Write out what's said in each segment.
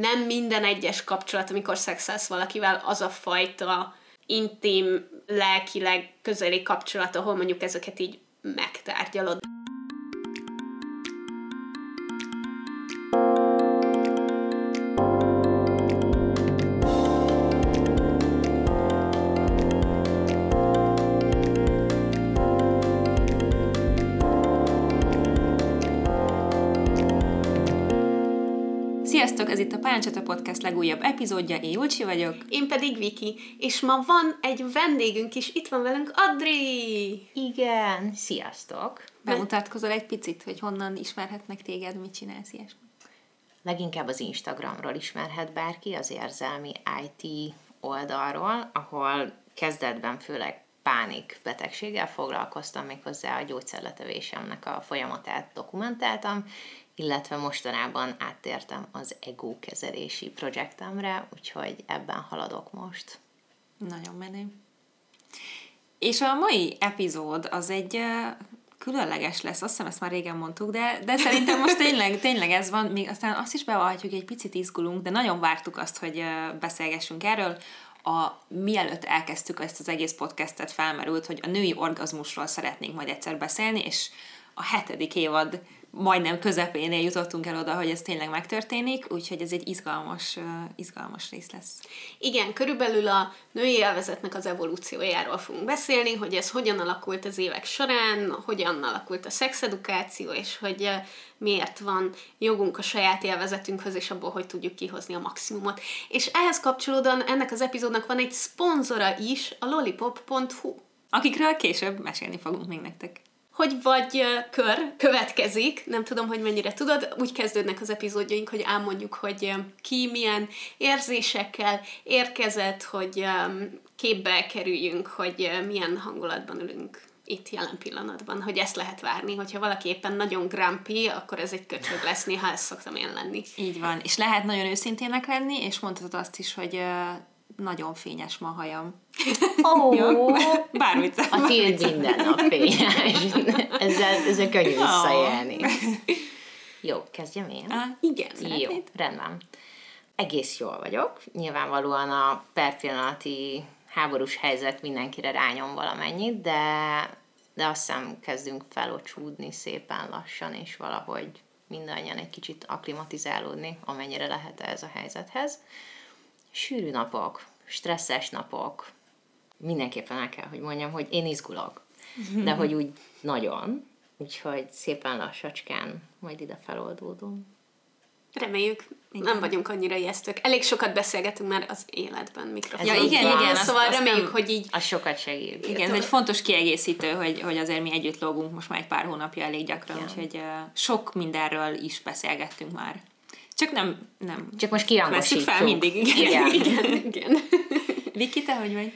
nem minden egyes kapcsolat, amikor szexelsz valakivel, az a fajta intim, lelkileg közeli kapcsolat, ahol mondjuk ezeket így megtárgyalod. Podcast legújabb epizódja, én Julcsi vagyok. Én pedig Viki, és ma van egy vendégünk is, itt van velünk Adri! Igen, sziasztok! Bemutatkozol egy picit, hogy honnan ismerhetnek téged, mit csinálsz ilyesmi? Leginkább az Instagramról ismerhet bárki, az érzelmi IT oldalról, ahol kezdetben főleg pánik betegséggel foglalkoztam, méghozzá a gyógyszerletevésemnek a folyamatát dokumentáltam, illetve mostanában áttértem az ego kezelési projektemre, úgyhogy ebben haladok most. Nagyon menő. És a mai epizód az egy különleges lesz, azt hiszem ezt már régen mondtuk, de, de szerintem most tényleg, tényleg ez van, még aztán azt is bevallhatjuk, egy picit izgulunk, de nagyon vártuk azt, hogy beszélgessünk erről. A, mielőtt elkezdtük ezt az egész podcastet, felmerült, hogy a női orgazmusról szeretnénk majd egyszer beszélni, és a hetedik évad majdnem közepénél jutottunk el oda, hogy ez tényleg megtörténik, úgyhogy ez egy izgalmas, izgalmas rész lesz. Igen, körülbelül a női élvezetnek az evolúciójáról fogunk beszélni, hogy ez hogyan alakult az évek során, hogyan alakult a szexedukáció, és hogy miért van jogunk a saját élvezetünkhöz, és abból, hogy tudjuk kihozni a maximumot. És ehhez kapcsolódóan ennek az epizódnak van egy szponzora is, a lollipop.hu. Akikről később mesélni fogunk még nektek hogy vagy kör következik, nem tudom, hogy mennyire tudod, úgy kezdődnek az epizódjaink, hogy elmondjuk, hogy ki milyen érzésekkel érkezett, hogy képbe kerüljünk, hogy milyen hangulatban ülünk itt jelen pillanatban, hogy ezt lehet várni, hogyha valaki éppen nagyon grumpy, akkor ez egy köcsög lesz, néha ezt szoktam én lenni. Így van, és lehet nagyon őszintének lenni, és mondhatod azt is, hogy nagyon fényes ma hajam. Oh. bármit. A tiéd minden nap fényes. ezzel, ezzel könnyű visszajelni. Jó, kezdjem én? Ah, igen, szeretnéd? Jó, rendben. Egész jól vagyok. Nyilvánvalóan a perpillanati háborús helyzet mindenkire rányom valamennyit, de, de azt hiszem kezdünk felocsúdni szépen lassan, és valahogy mindannyian egy kicsit aklimatizálódni, amennyire lehet ez a helyzethez. Sűrű napok, stresszes napok, mindenképpen el kell, hogy mondjam, hogy én izgulok, de hogy úgy nagyon, úgyhogy szépen lassacskán majd ide feloldódom. Reméljük. Igen. Nem vagyunk annyira ijesztők. Elég sokat beszélgetünk már az életben mikrofonban. Ja, igen, igen. Szóval azt, reméljük, azt hogy így... Az sokat segít. Igen, ez egy fontos kiegészítő, hogy, hogy azért mi együtt lógunk most már egy pár hónapja elég gyakran, igen. úgyhogy uh, sok mindenről is beszélgettünk már. Csak nem, nem. Csak most kihangosítjuk. fel mindig. Igen, igen. igen. igen. Viki, te hogy vagy?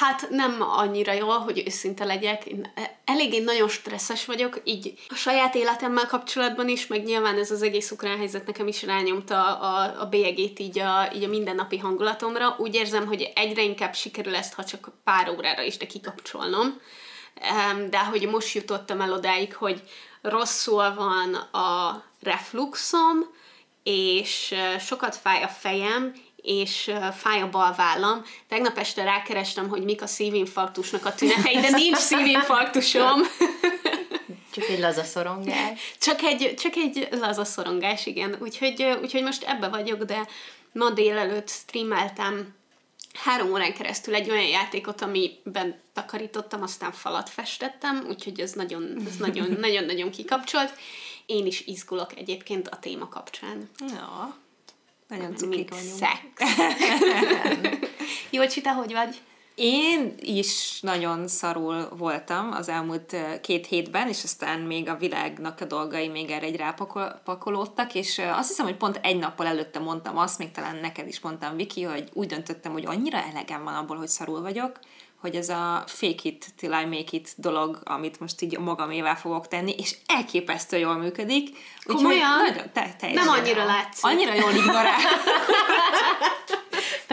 Hát nem annyira jól, hogy őszinte legyek. Én eléggé nagyon stresszes vagyok, így a saját életemmel kapcsolatban is, meg nyilván ez az egész ukrán helyzet nekem is rányomta a, a bélyegét így a, így a mindennapi hangulatomra. Úgy érzem, hogy egyre inkább sikerül ezt, ha csak pár órára is, de kikapcsolnom. De hogy most jutottam el odáig, hogy rosszul van a refluxom, és sokat fáj a fejem, és fáj a bal vállam. Tegnap este rákerestem, hogy mik a szívinfarktusnak a tünetei, de nincs szívinfarktusom. Csak egy laza szorongás. Csak egy, csak egy laza szorongás, igen. Úgyhogy, úgyhogy most ebbe vagyok, de ma délelőtt streameltem három órán keresztül egy olyan játékot, amiben takarítottam, aztán falat festettem, úgyhogy ez nagyon, ez nagyon, nagyon, nagyon kikapcsolt. Én is izgulok egyébként a téma kapcsán. Ja, nagyon cukik vagyunk. Szex. Jó, Csita, hogy vagy? Én is nagyon szarul voltam az elmúlt két hétben, és aztán még a világnak a dolgai még erre egy rápakolódtak, és azt hiszem, hogy pont egy nappal előtte mondtam azt, még talán neked is mondtam, Viki, hogy úgy döntöttem, hogy annyira elegem van abból, hogy szarul vagyok, hogy ez a fake it till I make it dolog, amit most így magamével fogok tenni, és elképesztő jól működik. Komolyan? Nagyon, te, te Nem annyira látszik. Annyira jól ignorál.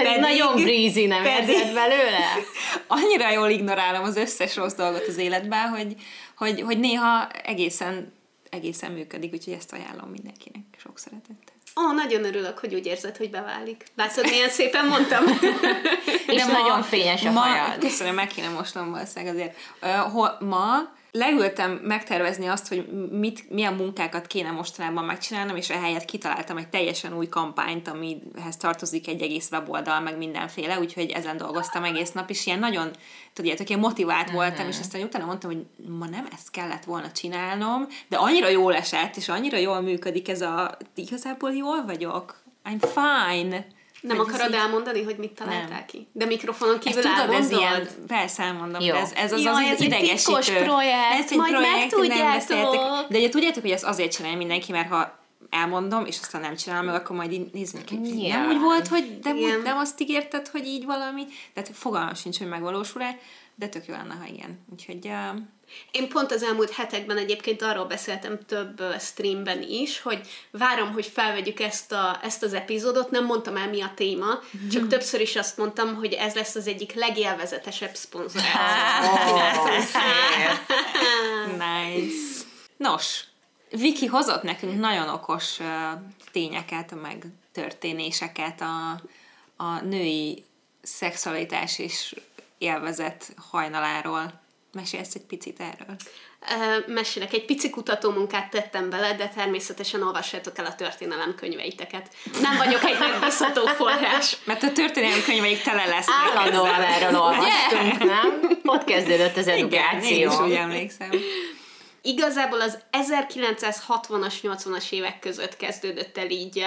Pedig, pedig nagyon breezy, nem pedig, érzed belőle? Annyira jól ignorálom az összes rossz dolgot az életben, hogy, hogy, hogy néha egészen, egészen működik, úgyhogy ezt ajánlom mindenkinek sok szeretettel. Ó, oh, nagyon örülök, hogy úgy érzed, hogy beválik. Látod, milyen szépen mondtam. És ma- nagyon fényes a ma, hajad. Köszönöm, meg kéne mosnom valószínűleg azért. Uh, ho, ma leültem megtervezni azt, hogy mit, milyen munkákat kéne mostanában megcsinálnom, és ehelyett kitaláltam egy teljesen új kampányt, amihez tartozik egy egész weboldal, meg mindenféle, úgyhogy ezen dolgoztam egész nap, és ilyen nagyon, tudjátok, ilyen motivált Mhm. voltam, és aztán utána mondtam, hogy ma nem ezt kellett volna csinálnom, de annyira jól esett, és annyira jól működik ez a, igazából jól vagyok, I'm fine. Nem Hogy ez akarod így- elmondani, hogy mit találtál Nem. ki? De mikrofonon ezt kívül tudod, ez ilyen, persze elmondom, Jó. de ez, ez az, Jaj, az, ez az egy idegesítő. projekt, ez egy majd projekt, nem megtudjátok. De ugye tudjátok, hogy ezt azért csinálja mindenki, mert ha elmondom, és aztán nem csinálom meg, akkor majd így nézni, hogy nem Nyilván. úgy volt, hogy de Igen. úgy, nem azt ígérted, hogy így valami. Tehát fogalmam sincs, hogy megvalósul-e, de tök jó lenne, ha igen. Úgyhogy uh, Én pont az elmúlt hetekben egyébként arról beszéltem több streamben is, hogy várom, hogy felvegyük ezt, a, ezt az epizódot, nem mondtam el mi a téma, csak többször is azt mondtam, hogy ez lesz az egyik legélvezetesebb szponzoráció. Nice. Nos, Viki hozott nekünk nagyon okos uh, tényeket, meg történéseket a, a női szexualitás és élvezet hajnaláról. Mesélsz egy picit erről? Mesélek, egy pici kutatómunkát tettem bele, de természetesen olvassátok el a történelem könyveiteket. Nem vagyok egy megbízható forrás. Mert a történelmi könyveik tele lesznek. Állandóan erről olvastunk, nem? Ott kezdődött az Igen, én edukáció. is úgy emlékszem. Igazából az 1960-as, 80-as évek között kezdődött el így,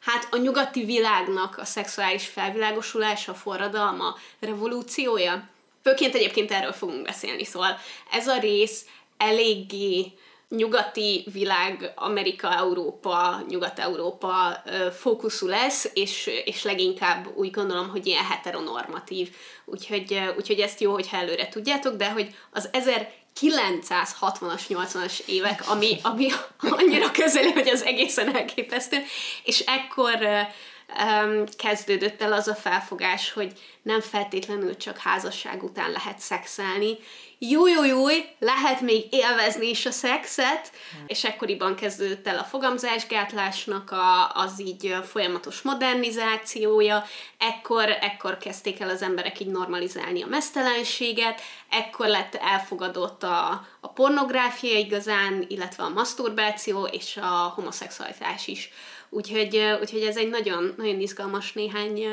hát a nyugati világnak a szexuális felvilágosulása, forradalma, revolúciója. Főként egyébként erről fogunk beszélni, szóval ez a rész eléggé nyugati világ, Amerika, Európa, Nyugat-Európa fókuszú lesz, és, és leginkább úgy gondolom, hogy ilyen heteronormatív. Úgyhogy, úgyhogy ezt jó, hogyha előre tudjátok, de hogy az 1960-as, 80-as évek, ami, ami annyira közeli, hogy az egészen elképesztő, és ekkor um, kezdődött el az a felfogás, hogy nem feltétlenül csak házasság után lehet szexelni. Jó, jó, jó, lehet még élvezni is a szexet, és ekkoriban kezdődött el a fogamzásgátlásnak a, az így folyamatos modernizációja, ekkor, ekkor kezdték el az emberek így normalizálni a mesztelenséget, ekkor lett elfogadott a, a pornográfia igazán, illetve a maszturbáció és a homoszexualitás is. Úgyhogy, úgyhogy ez egy nagyon, nagyon izgalmas néhány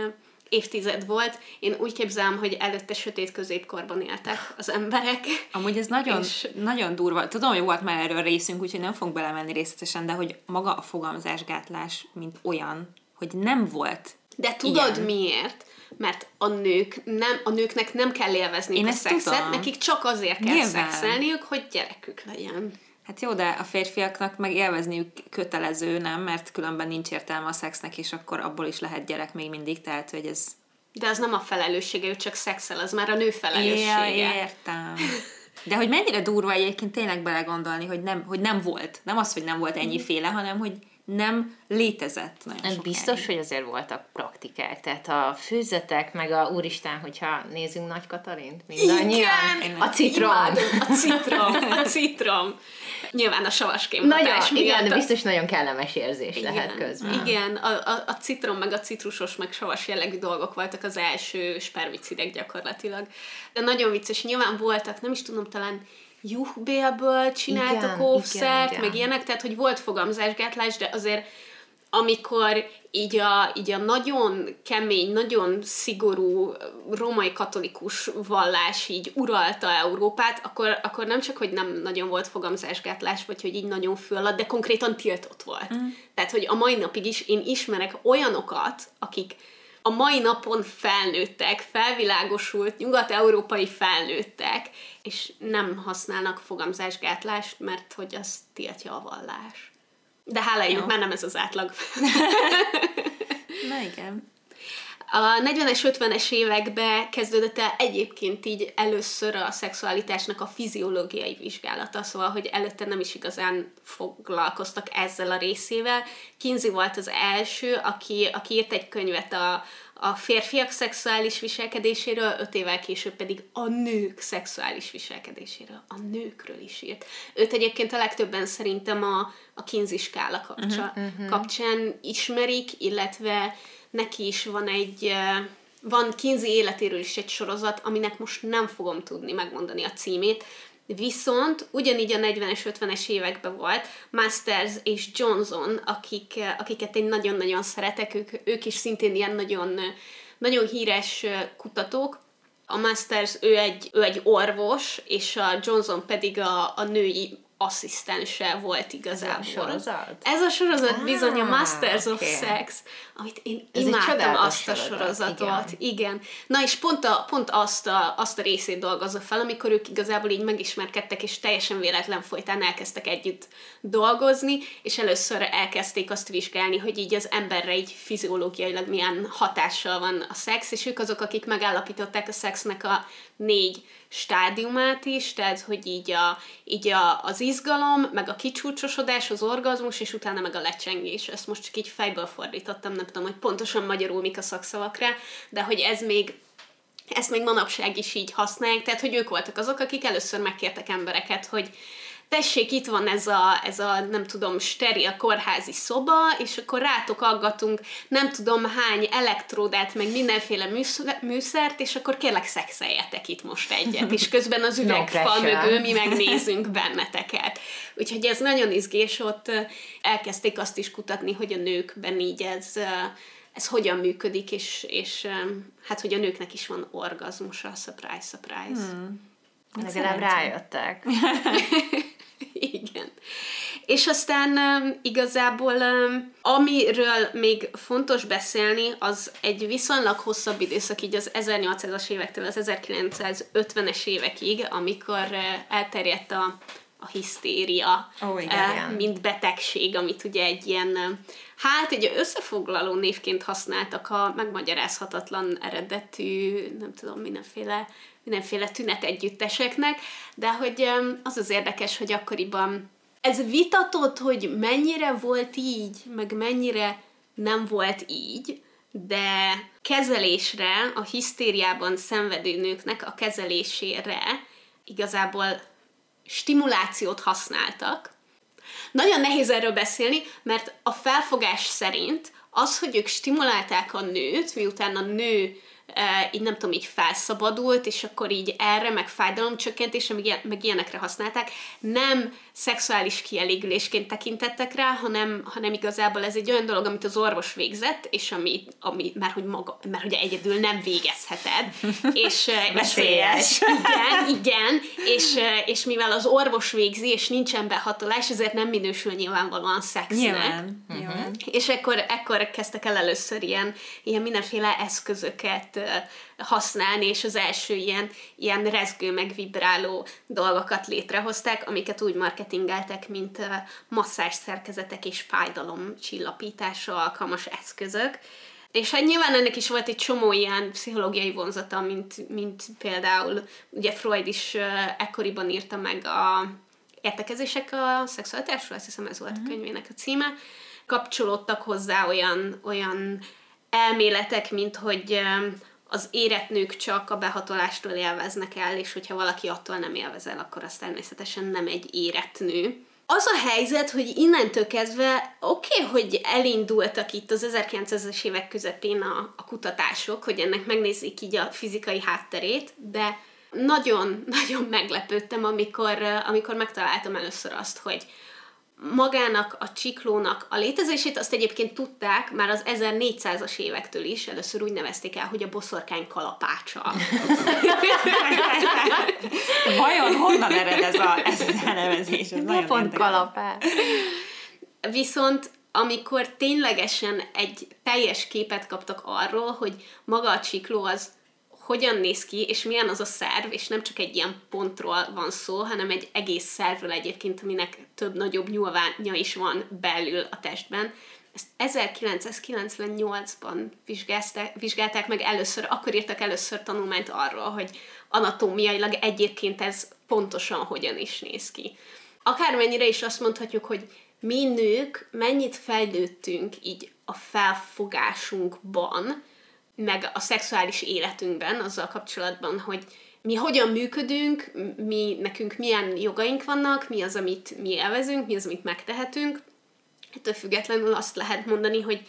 évtized volt. Én úgy képzelem, hogy előtte sötét középkorban éltek az emberek. Amúgy ez nagyon, És- nagyon durva. Tudom, hogy volt már erről részünk, úgyhogy nem fog belemenni részletesen, de hogy maga a fogamzásgátlás, mint olyan, hogy nem volt. De tudod Igen. miért? Mert a nők nem, a nőknek nem kell élvezni Én a szexet, tudom. nekik csak azért kell Nyilván. szexelniük, hogy gyerekük legyen. Hát jó, de a férfiaknak meg élvezniük kötelező, nem? Mert különben nincs értelme a szexnek, és akkor abból is lehet gyerek még mindig, tehát hogy ez... De az nem a felelőssége, ő csak szexel, az már a nő felelőssége. Ja, értem. De hogy mennyire durva egyébként tényleg belegondolni, hogy nem, hogy nem volt. Nem az, hogy nem volt ennyi féle, hanem hogy nem létezett nagyon sokáig. biztos, hogy azért voltak praktikák, tehát a főzetek, meg a úristen, hogyha nézzünk Nagy Katalint, mindannyian, Igen! a citrom. Imádom, a citrom, a citrom. Nyilván a savaském Nagyon, hatás igen, miatt de biztos nagyon kellemes érzés lehet igen, közben. Igen, a, a, a citrom, meg a citrusos, meg savas jellegű dolgok voltak az első spermicidek gyakorlatilag. De nagyon vicces, nyilván voltak, nem is tudom, talán juhbélből csináltak Igen, óvszert, igen, meg igen. ilyenek, tehát hogy volt fogamzásgátlás, de azért amikor így a, így a nagyon kemény, nagyon szigorú római katolikus vallás így uralta Európát, akkor, akkor nem csak, hogy nem nagyon volt fogamzásgátlás, vagy hogy így nagyon fő alatt, de konkrétan tiltott volt. Mm. Tehát, hogy a mai napig is én ismerek olyanokat, akik a mai napon felnőttek, felvilágosult, nyugat-európai felnőttek, és nem használnak fogamzásgátlást, mert hogy az tiltja a vallás. De hála már nem ez az átlag. Na igen. A 40-es, 50-es években kezdődött el egyébként így először a szexualitásnak a fiziológiai vizsgálata, szóval, hogy előtte nem is igazán foglalkoztak ezzel a részével. Kinsey volt az első, aki, aki írt egy könyvet a, a férfiak szexuális viselkedéséről, öt évvel később pedig a nők szexuális viselkedéséről. A nőkről is írt. Őt egyébként a legtöbben szerintem a, a Kinsey skála kapcsa, uh-huh, uh-huh. kapcsán ismerik, illetve neki is van egy van Kinsey életéről is egy sorozat, aminek most nem fogom tudni megmondani a címét, Viszont ugyanígy a 40-es, 50-es években volt Masters és Johnson, akik, akiket én nagyon-nagyon szeretek, ők, ők is szintén ilyen nagyon, nagyon híres kutatók. A Masters, ő egy, ő egy orvos, és a Johnson pedig a, a női asszisztense volt igazából. Ez a sorozat? Ez a sorozat ah, bizony a Masters okay. of Sex, amit én Ez imádtam azt a sorozatot. Igen. igen. Na és pont, a, pont azt, a, azt a részét dolgozza fel, amikor ők igazából így megismerkedtek, és teljesen véletlen folytán elkezdtek együtt dolgozni, és először elkezdték azt vizsgálni, hogy így az emberre így fiziológiailag milyen hatással van a szex, és ők azok, akik megállapították a szexnek a négy stádiumát is, tehát hogy így, a, így a, az izgalom, meg a kicsúcsosodás, az orgazmus, és utána meg a lecsengés. Ezt most csak így fejből fordítottam, nem tudom, hogy pontosan magyarul mik a szakszavak rá, de hogy ez még ezt még manapság is így használják, tehát hogy ők voltak azok, akik először megkértek embereket, hogy tessék, itt van ez a, ez a nem tudom, steril kórházi szoba, és akkor rátok aggatunk nem tudom hány elektródát, meg mindenféle műszert, és akkor kérlek szexeljetek itt most egyet, és közben az üvegfal mögül mi megnézünk benneteket. Úgyhogy ez nagyon izgés, ott elkezdték azt is kutatni, hogy a nőkben így ez ez hogyan működik, és, és hát, hogy a nőknek is van orgazmusa, surprise, surprise. Hmm. Legalább rájöttek. Igen. És aztán um, igazából um, amiről még fontos beszélni, az egy viszonylag hosszabb időszak, így az 1800-as évektől az 1950-es évekig, amikor uh, elterjedt a, a hisztéria, oh, igen, uh, mint betegség, amit ugye egy ilyen, hát egy összefoglaló névként használtak a megmagyarázhatatlan eredetű, nem tudom, mindenféle mindenféle tünet együtteseknek, de hogy az az érdekes, hogy akkoriban ez vitatott, hogy mennyire volt így, meg mennyire nem volt így, de kezelésre, a hisztériában szenvedő nőknek a kezelésére igazából stimulációt használtak. Nagyon nehéz erről beszélni, mert a felfogás szerint az, hogy ők stimulálták a nőt, miután a nő így nem tudom, így felszabadult, és akkor így erre, meg fájdalomcsökkentésre, meg, meg ilyenekre használták, nem szexuális kielégülésként tekintettek rá, hanem, hanem igazából ez egy olyan dolog, amit az orvos végzett, és ami, ami mert, hogy maga, mert hogy egyedül nem végezheted. És, Veszélyes. igen, igen, és, és mivel az orvos végzi, és nincsen behatolás, ezért nem minősül nyilvánvalóan szexnek. Nyilván. Uh-huh. És ekkor, ekkor kezdtek el először ilyen, ilyen mindenféle eszközöket használni, és az első ilyen, ilyen rezgő, meg vibráló dolgokat létrehozták, amiket úgy marketingeltek, mint masszás szerkezetek és fájdalom csillapításra alkalmas eszközök. És hát nyilván ennek is volt egy csomó ilyen pszichológiai vonzata, mint, mint például ugye Freud is ekkoriban írta meg a értekezések a szexualitásról, azt hiszem ez volt a mhm. könyvének a címe, kapcsolódtak hozzá olyan, olyan elméletek, mint hogy az érett nők csak a behatolástól élveznek el, és hogyha valaki attól nem élvez el, akkor az természetesen nem egy érett nő. Az a helyzet, hogy innentől kezdve oké, okay, hogy elindultak itt az 1900-es évek közepén a, a kutatások, hogy ennek megnézzék így a fizikai hátterét, de nagyon-nagyon meglepődtem, amikor, amikor megtaláltam először azt, hogy magának a csiklónak a létezését, azt egyébként tudták már az 1400-as évektől is, először úgy nevezték el, hogy a boszorkány kalapácsa. Vajon honnan ered ez, a, ez az elnevezés? Ez nagyon pont. Viszont amikor ténylegesen egy teljes képet kaptak arról, hogy maga a csikló az hogyan néz ki, és milyen az a szerv, és nem csak egy ilyen pontról van szó, hanem egy egész szervről egyébként, aminek több nagyobb nyúlványa is van belül a testben. ezt 1998-ban vizsgálták, meg először, akkor írtak először tanulmányt arról, hogy anatómiailag egyébként ez pontosan hogyan is néz ki. Akármennyire is azt mondhatjuk, hogy mi nők mennyit fejlődtünk így a felfogásunkban, meg a szexuális életünkben, azzal kapcsolatban, hogy mi hogyan működünk, mi, nekünk milyen jogaink vannak, mi az, amit mi elvezünk, mi az, amit megtehetünk. Ettől függetlenül azt lehet mondani, hogy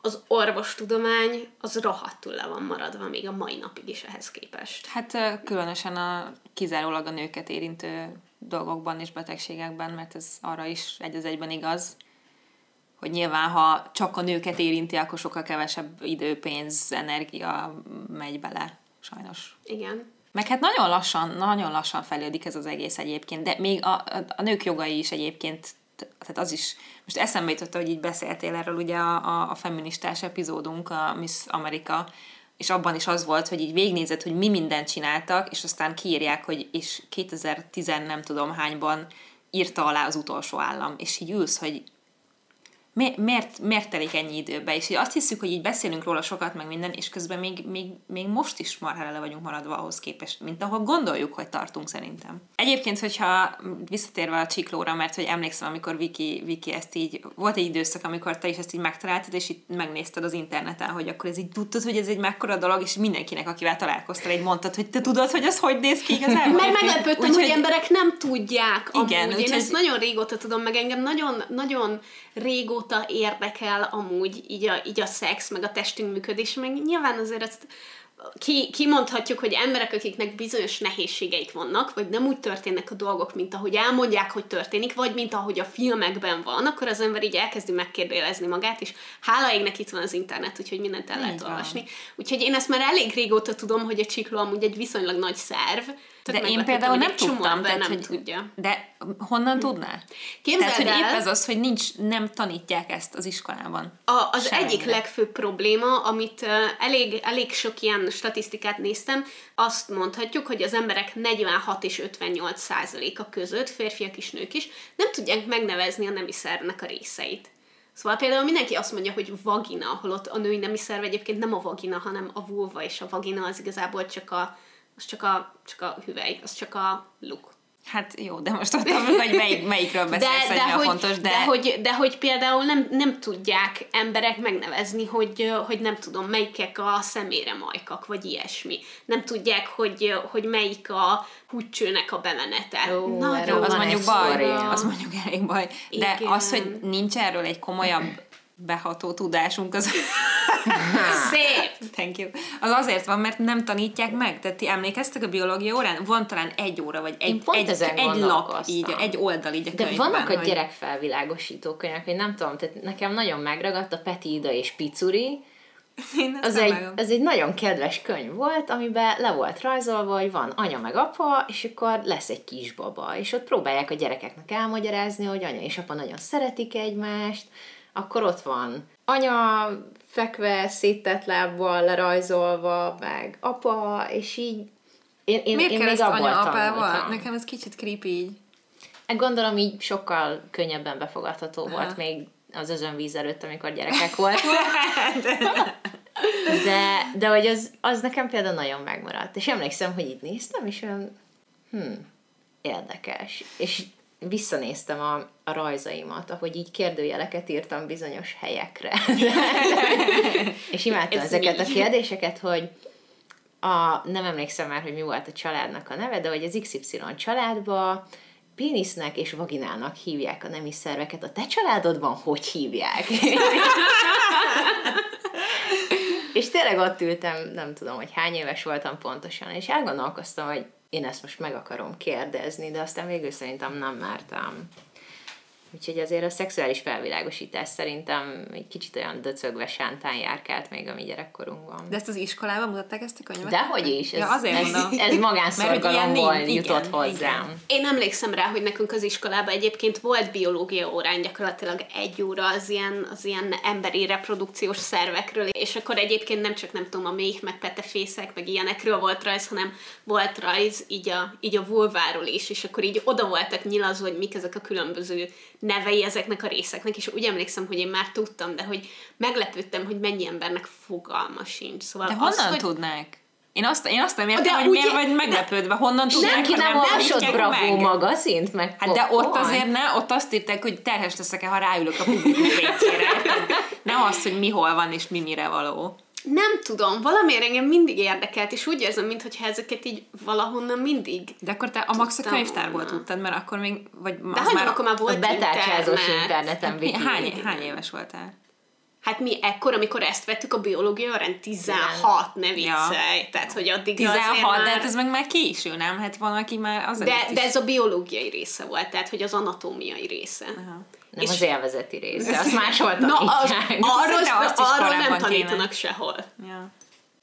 az orvostudomány az rohadtul le van maradva még a mai napig is ehhez képest. Hát különösen a kizárólag a nőket érintő dolgokban és betegségekben, mert ez arra is egy az egyben igaz, hogy nyilván, ha csak a nőket érinti, akkor sokkal kevesebb idő, pénz, energia megy bele, sajnos. Igen. Meg hát nagyon lassan, nagyon lassan fejlődik ez az egész egyébként, de még a, a, a nők jogai is egyébként, tehát az is, most eszembe jutott, hogy így beszéltél erről, ugye a, a, a feministás epizódunk, a Miss Amerika, és abban is az volt, hogy így végnézett, hogy mi mindent csináltak, és aztán kiírják, hogy és 2010 nem tudom hányban írta alá az utolsó állam, és így ülsz, hogy mi, miért, miért telik ennyi időbe? És így azt hiszük, hogy így beszélünk róla sokat, meg minden, és közben még, még, még most is marhára le vagyunk maradva ahhoz képest, mint ahol gondoljuk, hogy tartunk szerintem. Egyébként, hogyha visszatérve a csiklóra, mert hogy emlékszem, amikor Viki, Viki ezt így, volt egy időszak, amikor te is ezt így megtaláltad, és itt megnézted az interneten, hogy akkor ez így tudtad, hogy ez egy mekkora dolog, és mindenkinek, akivel találkoztál, egy mondtad, hogy te tudod, hogy az hogy néz ki igazából. Meg meglepődtem, úgy, hogy, hogy emberek nem tudják. Igen, amúgy. Én ezt nagyon régóta tudom, meg engem nagyon, nagyon régóta érdekel amúgy így a, így a szex, meg a testünk működés, meg nyilván azért ezt ki, kimondhatjuk, hogy emberek, akiknek bizonyos nehézségeik vannak, vagy nem úgy történnek a dolgok, mint ahogy elmondják, hogy történik, vagy mint ahogy a filmekben van, akkor az ember így elkezdi megkérdőjelezni magát, és hála égnek itt van az internet, úgyhogy mindent el lehet olvasni. Úgyhogy én ezt már elég régóta tudom, hogy a csikló amúgy egy viszonylag nagy szerv, de én például nem tudtam, tehát, nem hogy, tudja. De honnan tudná? Képzeld tehát, hogy épp ez az, hogy nincs, nem tanítják ezt az iskolában. A, az Semmire. egyik legfőbb probléma, amit uh, elég, elég sok ilyen statisztikát néztem, azt mondhatjuk, hogy az emberek 46 és 58 százaléka között, férfiak és nők is, nem tudják megnevezni a nemi szervnek a részeit. Szóval például mindenki azt mondja, hogy vagina, holott a női nemi szerv egyébként nem a vagina, hanem a vulva, és a vagina az igazából csak a az csak a, csak a hüvely, az csak a look. Hát jó, de most ott hogy melyik, melyikről beszélsz, de, de hogy, fontos, de... De hogy, de hogy például nem, nem tudják emberek megnevezni, hogy, hogy nem tudom, melyikek a szemére majkak, vagy ilyesmi. Nem tudják, hogy, hogy melyik a húcsőnek a bemenete. Ó, Nagyon az mondjuk baj, az mondjuk elég baj. De Igen. az, hogy nincs erről egy komolyabb beható tudásunk az... Szép! Thank you. Az azért van, mert nem tanítják meg. Tehát ti emlékeztek a biológia órán? Van talán egy óra, vagy egy, egy, egy lap, így, egy oldal így a De könyvben, vannak a hogy... gyerekfelvilágosító könyvek, hogy nem tudom, tehát nekem nagyon megragadt a Peti Ida és Picuri, az egy, az egy nagyon kedves könyv volt, amiben le volt rajzolva, hogy van anya meg apa, és akkor lesz egy kisbaba, és ott próbálják a gyerekeknek elmagyarázni, hogy anya és apa nagyon szeretik egymást, akkor ott van anya fekve, széttett lábbal lerajzolva, meg apa, és így én, én, Miért én kell még ezt anya apával? Nekem ez kicsit creepy így. Hát gondolom így sokkal könnyebben befogadható Aha. volt még az özönvíz előtt, amikor gyerekek voltak. De, de hogy az, az nekem például nagyon megmaradt. És emlékszem, hogy itt néztem, és olyan, hm, érdekes. És visszanéztem a, a rajzaimat, ahogy így kérdőjeleket írtam bizonyos helyekre. és imádtam Ez ezeket mi? a kérdéseket, hogy a, nem emlékszem már, hogy mi volt a családnak a neve, de hogy az XY családba pénisznek és vaginának hívják a nemi szerveket. A te családodban hogy hívják? és tényleg ott ültem, nem tudom, hogy hány éves voltam pontosan, és elgondolkoztam, hogy én ezt most meg akarom kérdezni, de aztán végül szerintem nem mertem. Úgyhogy azért a szexuális felvilágosítás szerintem egy kicsit olyan döcögve sántán járkált még a mi gyerekkorunkban. De ezt az iskolában mutatták ezt a könyvet? Dehogy is. Ez, ja, azért ez, mondom. ez magánszorgalomból jutott igen, hozzám. Igen. Én emlékszem rá, hogy nekünk az iskolában egyébként volt biológia órán gyakorlatilag egy óra az ilyen, az ilyen emberi reprodukciós szervekről, és akkor egyébként nem csak nem tudom, a méh, meg petefészek, meg ilyenekről volt rajz, hanem volt rajz így a, így a vulváról is, és akkor így oda voltak nyilazva, hogy mik ezek a különböző nevei ezeknek a részeknek, és úgy emlékszem, hogy én már tudtam, de hogy meglepődtem, hogy mennyi embernek fogalma sincs. Szóval De honnan az, hogy... tudnák? Én azt, én azt nem értem, De hogy ugye- miért vagy meglepődve, honnan tudják, Senki nem nem olvasott Bravo meg. magazint, meg Hát de ott azért ne, ott azt írták, hogy terhes leszek-e, ha ráülök a publikus vécére. Nem az, hogy mi hol van és mi mire való. Nem tudom, valamiért engem mindig érdekelt, és úgy érzem, mintha ezeket így valahonnan mindig... De akkor te a Max a könyvtárból volna. tudtad, mert akkor még, vagy De az hogy már... akkor már A volt betárcsázós internet. interneten Mi- Viki. hány, hány éves voltál? Hát mi ekkor, amikor ezt vettük a biológia órán, 16, ne viccelj. Tehát, hogy addig 16, azért de már... hát ez meg már késő, nem? Hát van, aki már az De, de ez a biológiai része volt, tehát, hogy az anatómiai része. Aha. Nem És- az élvezeti része, azt máshol Na, az, tanítják. arról, Szerintem azt is arról nem tanítanak kéne. sehol. Ja.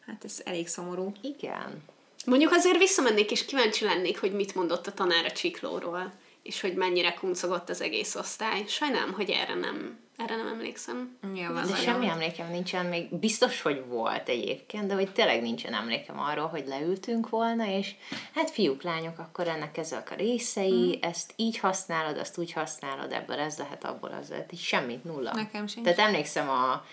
Hát ez elég szomorú. Igen. Mondjuk azért visszamennék, és kíváncsi lennék, hogy mit mondott a tanár a csiklóról, és hogy mennyire kuncogott az egész osztály. Sajnálom, hogy erre nem, erre nem emlékszem. Nyilván. De semmi emlékem nincsen, még biztos, hogy volt egyébként, de hogy tényleg nincsen emlékem arról, hogy leültünk volna, és hát fiúk, lányok, akkor ennek ezek a részei, ezt így használod, azt úgy használod, ebből ez lehet, abból az lehet, így semmit, nulla. Nekem sincs. Tehát emlékszem a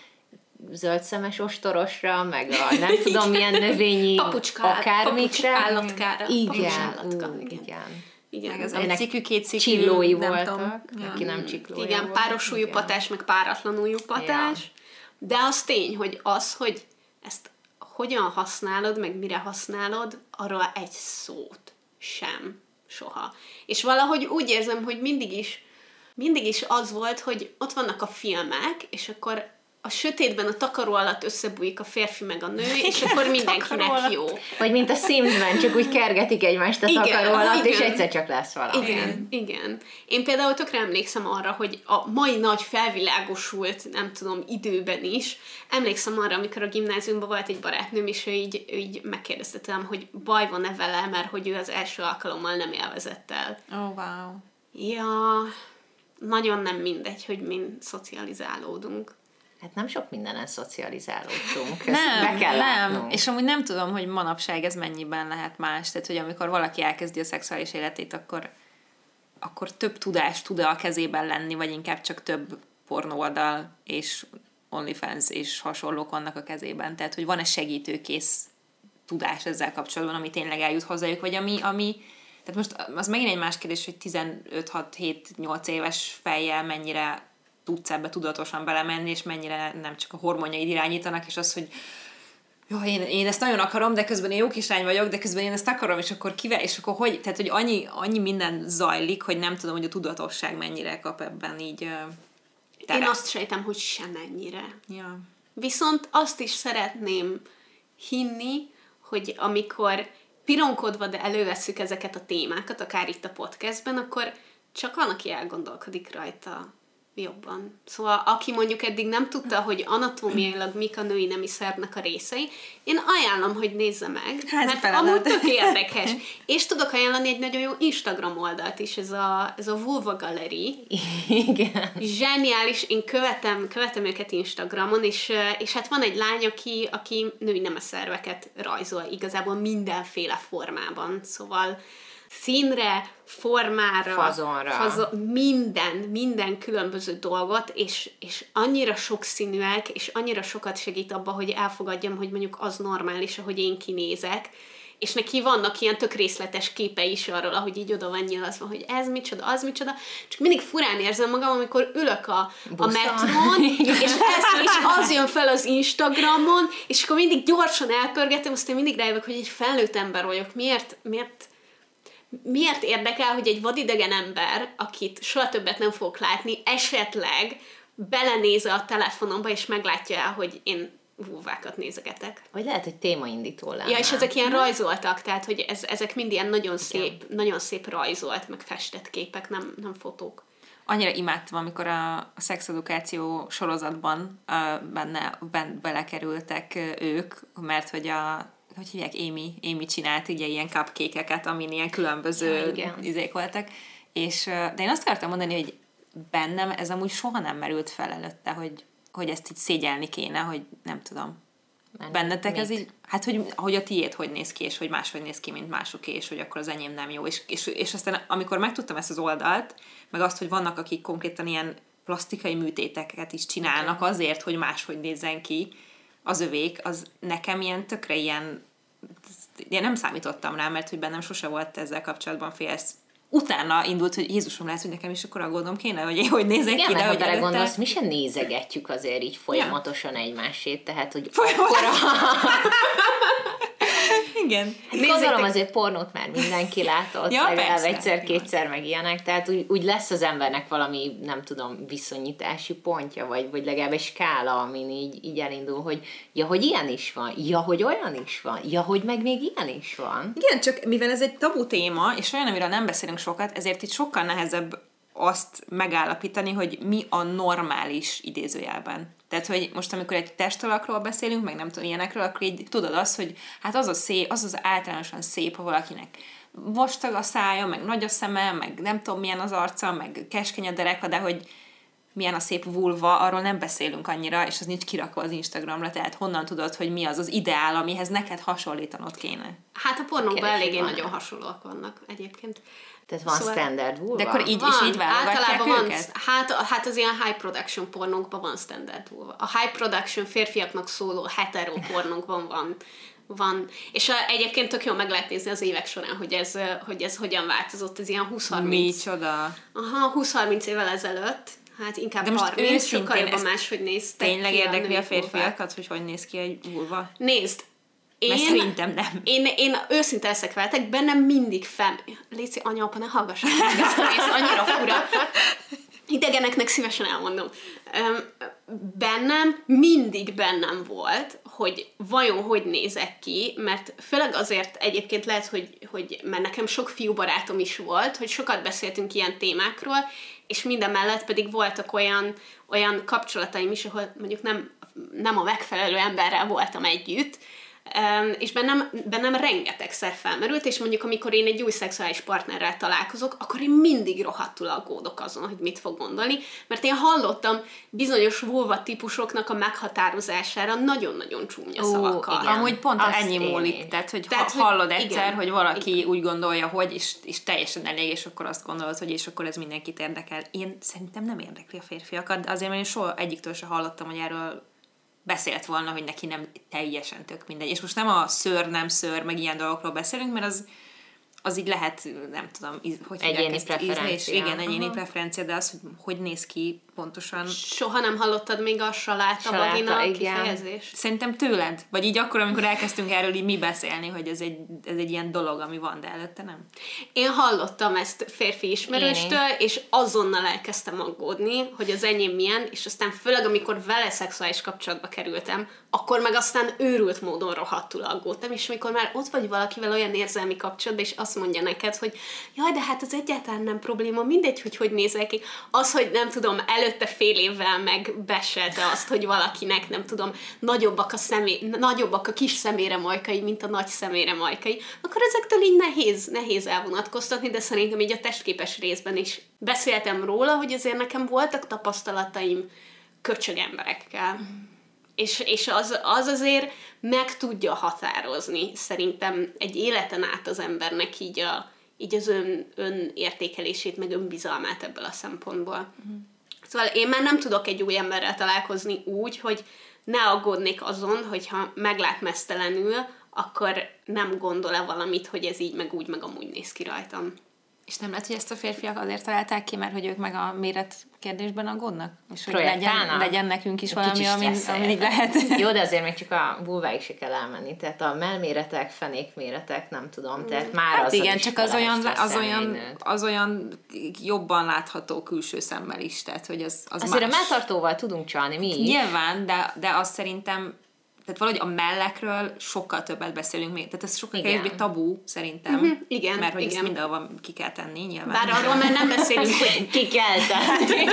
zöldszemes ostorosra, meg a nem tudom milyen növényi Papucska- akármikre. papucs állatkára. Igen, állatka, ú, igen. igen. Igen, Meg az egy cikű, két cikű, Csillói nem voltak, tudom. Ja. aki nem csiklója igen volt. páros újú patás, meg páratlan újú patás. De az tény, hogy az, hogy ezt hogyan használod, meg mire használod, arról egy szót sem soha. És valahogy úgy érzem, hogy mindig is, mindig is az volt, hogy ott vannak a filmek, és akkor a sötétben a takaró alatt összebújik a férfi meg a nő, és akkor mindenkinek jó. Vagy mint a Simsben, csak úgy kergetik egymást a Igen, takaró alatt, és igen. egyszer csak lesz valami. Igen, igen. Én például tökre emlékszem arra, hogy a mai nagy felvilágosult, nem tudom, időben is, emlékszem arra, amikor a gimnáziumban volt egy barátnőm, és ő így, ő így megkérdezte tőlem, hogy baj van-e vele, mert hogy ő az első alkalommal nem élvezett el. Oh, wow. Ja, nagyon nem mindegy, hogy mi szocializálódunk. Hát nem sok mindenen szocializálódtunk. Ezt Nem, be kell nem. látnunk. És amúgy nem tudom, hogy manapság ez mennyiben lehet más. Tehát, hogy amikor valaki elkezdi a szexuális életét, akkor, akkor több tudás tud a kezében lenni, vagy inkább csak több pornóoldal és OnlyFans és hasonlók vannak a kezében. Tehát, hogy van-e segítőkész tudás ezzel kapcsolatban, ami tényleg eljut hozzájuk, vagy ami, ami tehát most az megint egy más kérdés, hogy 15-6-7-8 éves fejjel mennyire tudsz ebbe tudatosan belemenni, és mennyire nem csak a hormonjaid irányítanak, és az, hogy jó, én, én ezt nagyon akarom, de közben én jó kislány vagyok, de közben én ezt akarom, és akkor kivel, és akkor hogy, tehát hogy annyi, annyi minden zajlik, hogy nem tudom, hogy a tudatosság mennyire kap ebben így uh, Én azt sejtem, hogy semennyire. Ja. Viszont azt is szeretném hinni, hogy amikor pironkodva, de elővesszük ezeket a témákat, akár itt a podcastben, akkor csak van, aki elgondolkodik rajta jobban. Szóval aki mondjuk eddig nem tudta, hogy anatómiailag mik a női nemi szervnek a részei, én ajánlom, hogy nézze meg, Házi mert feladat. amúgy tök érdekes. És tudok ajánlani egy nagyon jó Instagram oldalt is, ez a, ez a Vulva Gallery, Igen. Zseniális, én követem, követem őket Instagramon, és, és hát van egy lány, aki, aki női nemeszerveket rajzol igazából mindenféle formában, szóval színre, formára, Fazonra. fazo- minden, minden különböző dolgot, és, és annyira sokszínűek, és annyira sokat segít abba, hogy elfogadjam, hogy mondjuk az normális, ahogy én kinézek, és neki vannak ilyen tök részletes képe is arról, ahogy így oda van nyilazva, hogy ez micsoda, az micsoda, csak mindig furán érzem magam, amikor ülök a, a Buszon. metrón, és, ez, és az jön fel az Instagramon, és akkor mindig gyorsan elpörgetem, aztán mindig rájövök, hogy egy felnőtt ember vagyok. Miért, miért, miért érdekel, hogy egy vadidegen ember, akit soha többet nem fogok látni, esetleg belenéze a telefonomba, és meglátja el, hogy én vúvákat nézegetek. Vagy lehet, hogy témaindító lenne. Ja, és ezek ilyen rajzoltak, tehát, hogy ez, ezek mind ilyen nagyon szép, nagyon szép rajzolt, meg festett képek, nem, nem fotók. Annyira imádtam, amikor a, a szexedukáció sorozatban uh, benne, ben, belekerültek ők, mert hogy a hogy hívják, Amy, Amy csinált ugye ilyen cupcake-eket, amin ilyen különböző Ja, izék voltak. És, de én azt akartam mondani, hogy bennem ez amúgy soha nem merült fel előtte, hogy, hogy ezt így szégyelni kéne, hogy nem tudom. Bennetek ez így, hát hogy, hogy a tiét hogy néz ki, és hogy máshogy néz ki, mint másoké, és hogy akkor az enyém nem jó. És, és, és aztán amikor megtudtam ezt az oldalt, meg azt, hogy vannak, akik konkrétan ilyen plastikai műtéteket is csinálnak azért, hogy máshogy nézzen ki az övék, az nekem ilyen tökre ilyen, én nem számítottam rá, mert hogy bennem sose volt ezzel kapcsolatban félsz utána indult, hogy Jézusom lehet, hogy nekem is akkor aggódnom kéne, hogy én hogy nézek Igen, ki, de hogy előtte... belegondolsz, mi sem nézegetjük azért így folyamatosan ja. egymásét, tehát hogy Folyamatosan. Igen. Gondolom azért pornót már mindenki látott, Ja, legalább egyszer-kétszer meg ilyenek, tehát úgy, úgy lesz az embernek valami, nem tudom, viszonyítási pontja, vagy, vagy legalább egy skála, amin így, így elindul, hogy ja, hogy ilyen is van, ja, hogy olyan is van, ja, hogy meg még ilyen is van. Igen, csak mivel ez egy tabu téma, és olyan, amiről nem beszélünk sokat, ezért itt sokkal nehezebb azt megállapítani, hogy mi a normális idézőjelben. Tehát, hogy most amikor egy testalakról beszélünk, meg nem tudom ilyenekről, akkor így tudod azt, hogy hát az a szép, az az általánosan szép, ha valakinek vastag a szája, meg nagy a szeme, meg nem tudom milyen az arca, meg keskeny a dereka, de hogy milyen a szép vulva, arról nem beszélünk annyira, és az nincs kirakva az Instagramra, tehát honnan tudod, hogy mi az az ideál, amihez neked hasonlítanod kéne. Hát a pornókban eléggé van-e? nagyon hasonlóak vannak egyébként. Tehát van Szóval- standard vulva. De akkor így, és így válogatják van, őket? hát, hát az ilyen high production pornókban van standard vulva. A high production férfiaknak szóló hetero pornókban van, van. És a, egyébként tök jól meg lehet nézni az évek során, hogy ez, hogy ez hogyan változott, ez ilyen 20-30. Micsoda. Aha, 20-30 évvel ezelőtt. Hát inkább De most 30, őszintén sokkal jobban ez máshogy néztek Tényleg ki érdekli a vulvák. férfiakat, hogy hogy néz ki egy vulva? Nézd, én, Mert szerintem nem. Én, én őszinte leszek veletek, bennem mindig fel... Léci, anya, apa, ne ezt a részt, annyira fura. Idegeneknek szívesen elmondom. Bennem, mindig bennem volt, hogy vajon hogy nézek ki, mert főleg azért egyébként lehet, hogy, hogy mert nekem sok fiú barátom is volt, hogy sokat beszéltünk ilyen témákról, és minden mellett pedig voltak olyan, olyan kapcsolataim is, ahol mondjuk nem, nem a megfelelő emberrel voltam együtt, és bennem, bennem rengetegszer felmerült, és mondjuk amikor én egy új szexuális partnerrel találkozok, akkor én mindig rohadtul aggódok azon, hogy mit fog gondolni, mert én hallottam bizonyos vulva típusoknak a meghatározására nagyon-nagyon csúnya Ó, szavakkal. igen. Amúgy pont Azt ennyi múlik, tehát hogy Tehát, ha hogy hallod egyszer, igen. hogy valaki úgy gondolja, hogy, és, és teljesen elég, és akkor azt gondolod, hogy és akkor ez mindenkit érdekel. Én szerintem nem érdekli a férfiakat, de azért mert én soha egyiktől se hallottam, hogy erről beszélt volna, hogy neki nem teljesen tök mindegy. És most nem a ször, nem ször, meg ilyen dolgokról beszélünk, mert az, az így lehet, nem tudom, íz- hogy Egyéni ezt, preferencia. Igen, egyéni Aha. preferencia, de az, hogy hogy néz ki pontosan, Soha nem hallottad még a saláta, Saláta, vagina igen. kifejezést? Szerintem tőled? Vagy így akkor, amikor elkezdtünk erről így mi beszélni, hogy ez egy, ez egy ilyen dolog, ami van, de előtte nem. Én hallottam ezt férfi ismerőstől, és azonnal elkezdtem aggódni, hogy az enyém milyen, és aztán főleg, amikor vele szexuális kapcsolatba kerültem, akkor meg aztán őrült módon rohadtul aggódtam, és amikor már ott vagy valakivel olyan érzelmi kapcsolatban, és azt mondja neked, hogy jaj, de hát az egyáltalán nem probléma, mindegy, hogy hogy nézel ki. Az, hogy nem tudom, előtte fél évvel megbeselte azt, hogy valakinek, nem tudom, nagyobbak a, szemé, nagyobbak a kis szemére majkai, mint a nagy szemére majkai, akkor ezektől így nehéz, nehéz elvonatkoztatni, de szerintem így a testképes részben is beszéltem róla, hogy azért nekem voltak tapasztalataim köcsög emberekkel. És, és az, az azért meg tudja határozni szerintem egy életen át az embernek így, a, így az ön, önértékelését, meg önbizalmát ebből a szempontból. Szóval én már nem tudok egy új emberrel találkozni úgy, hogy ne aggódnék azon, hogyha meglát mesztelenül, akkor nem gondol-e valamit, hogy ez így, meg úgy, meg amúgy néz ki rajtam. És nem lehet, hogy ezt a férfiak azért találták ki, mert hogy ők meg a méret kérdésben aggódnak? És hogy legyen, Projektálnak? legyen nekünk is valami, kicsit amin, stresszeljetek. amin így lehet. Jó, de azért még csak a vulváig se kell elmenni. Tehát a mellméretek, fenékméretek, nem tudom. Tehát már Hát az igen, csak az olyan, az, olyan, az olyan jobban látható külső szemmel is, tehát hogy az, az Azért más. a melltartóval tudunk csalni, mi is. Nyilván, de, de azt szerintem tehát valahogy a mellekről sokkal többet beszélünk még. Tehát ez sokkal Igen. kevésbé tabú, szerintem. Mhm, igen, Mert hogy igen. ezt mindenhova ki kell tenni, nyilván. Bár arról már nem beszélünk, hogy Ki kell tenni.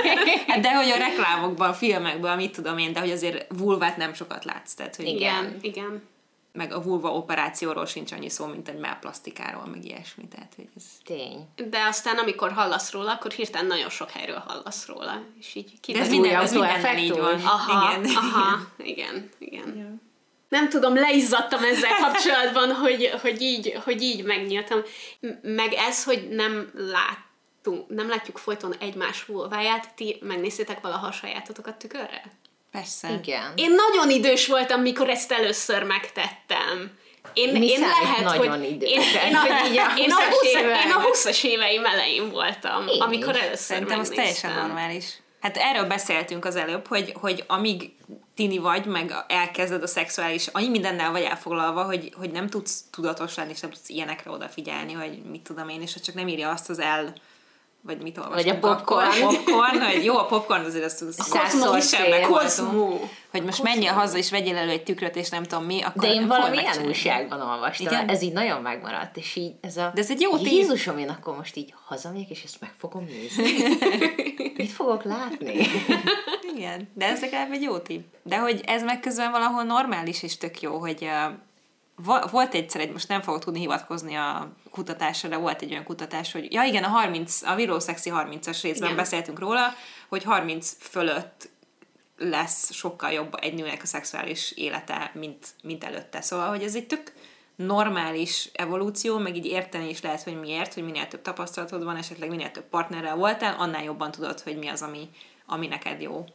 De hogy a reklámokban, a filmekben, mit tudom én, de hogy azért vulvát nem sokat látsz. Tehát, hogy Igen. igen, igen. meg a vulva operációról sincs annyi szó, mint egy mellplastikáról, meg ilyesmi. Tehát, hogy ez... Tény. De aztán, amikor hallasz róla, akkor hirtelen nagyon sok helyről hallasz róla. És így De ez kiderül. minden, ez autó mindennel így van. Aha, igen. aha, igen, igen. Nem tudom, leizzadtam ezzel kapcsolatban, hogy, hogy, így, hogy így megnyíltam. Meg ez, hogy nem látunk, nem látjuk folyton egymás vulváját, ti megnéztétek valaha a sajátotokat tükörrel? Persze. Igen. Én nagyon idős voltam, mikor ezt először megtettem. Én, Mi én lehet, nagyon hogy idősnek, én, én, a, én, a 20-as 20, évek? én a 20-as éveim elején voltam, Én amikor is. először Szerintem az megnéztem. teljesen normális. Hát erről beszéltünk az előbb, hogy, hogy amíg tini vagy, meg elkezded a szexuális, annyi mindennel vagy elfoglalva, hogy, hogy nem tudsz tudatos lenni, és nem tudsz ilyenekre odafigyelni, hogy mit tudom én, és csak nem írja azt az el, vagy mit olvastunk Vagy a popcorn. akkor, popcorn, hogy jó, a popcorn azért azt az Százszor kisebbek voltunk. Hogy most menjél haza, és vegyél elő egy tükröt, és nem tudom mi, akkor De én akkor valami ilyen megcsinálni. újságban olvastam, Igen? ez így nagyon megmaradt, és így ez a... De ez egy jó tév. Jézusom, én akkor most így hazamegyek, és ezt meg fogom nézni. Mit fogok látni? Igen, de ez legalább egy jó tipp. De hogy ez meg közben valahol normális és tök jó, hogy uh, volt egyszer egy, most nem fogok tudni hivatkozni a kutatásra, de volt egy olyan kutatás, hogy ja igen, a 30, a Viró Szexi 30-as részben Igen. beszéltünk róla, hogy 30 fölött lesz sokkal jobb egy nőnek a szexuális élete, mint, mint előtte. Szóval, hogy ez egy tök normális evolúció, meg így érteni is lehet, hogy miért, hogy minél több tapasztalatod van, esetleg minél több partnerrel voltál, annál jobban tudod, hogy mi az, ami, ami neked jó.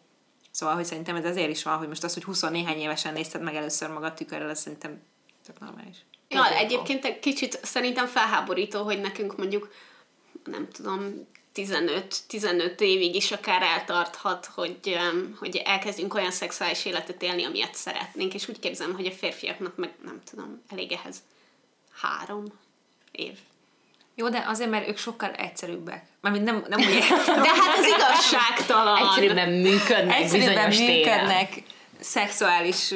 Szóval, hogy szerintem ez azért is van, hogy most az, hogy 20 néhány évesen nézted meg először magad tükörrel, ez szerintem tök normális. Ja, Tök egyébként egy kicsit szerintem felháborító, hogy nekünk mondjuk, nem tudom, 15-15 évig is akár eltarthat, hogy, em, hogy elkezdjünk olyan szexuális életet élni, amilyet szeretnénk, és úgy képzelem, hogy a férfiaknak meg nem tudom, elég ehhez három év. Jó, de azért, mert ők sokkal egyszerűbbek. Mármint nem, nem úgy De hát ez igazságtalan. Egyszerűbben működnek egyszerűbben bizonyos téren. működnek szexuális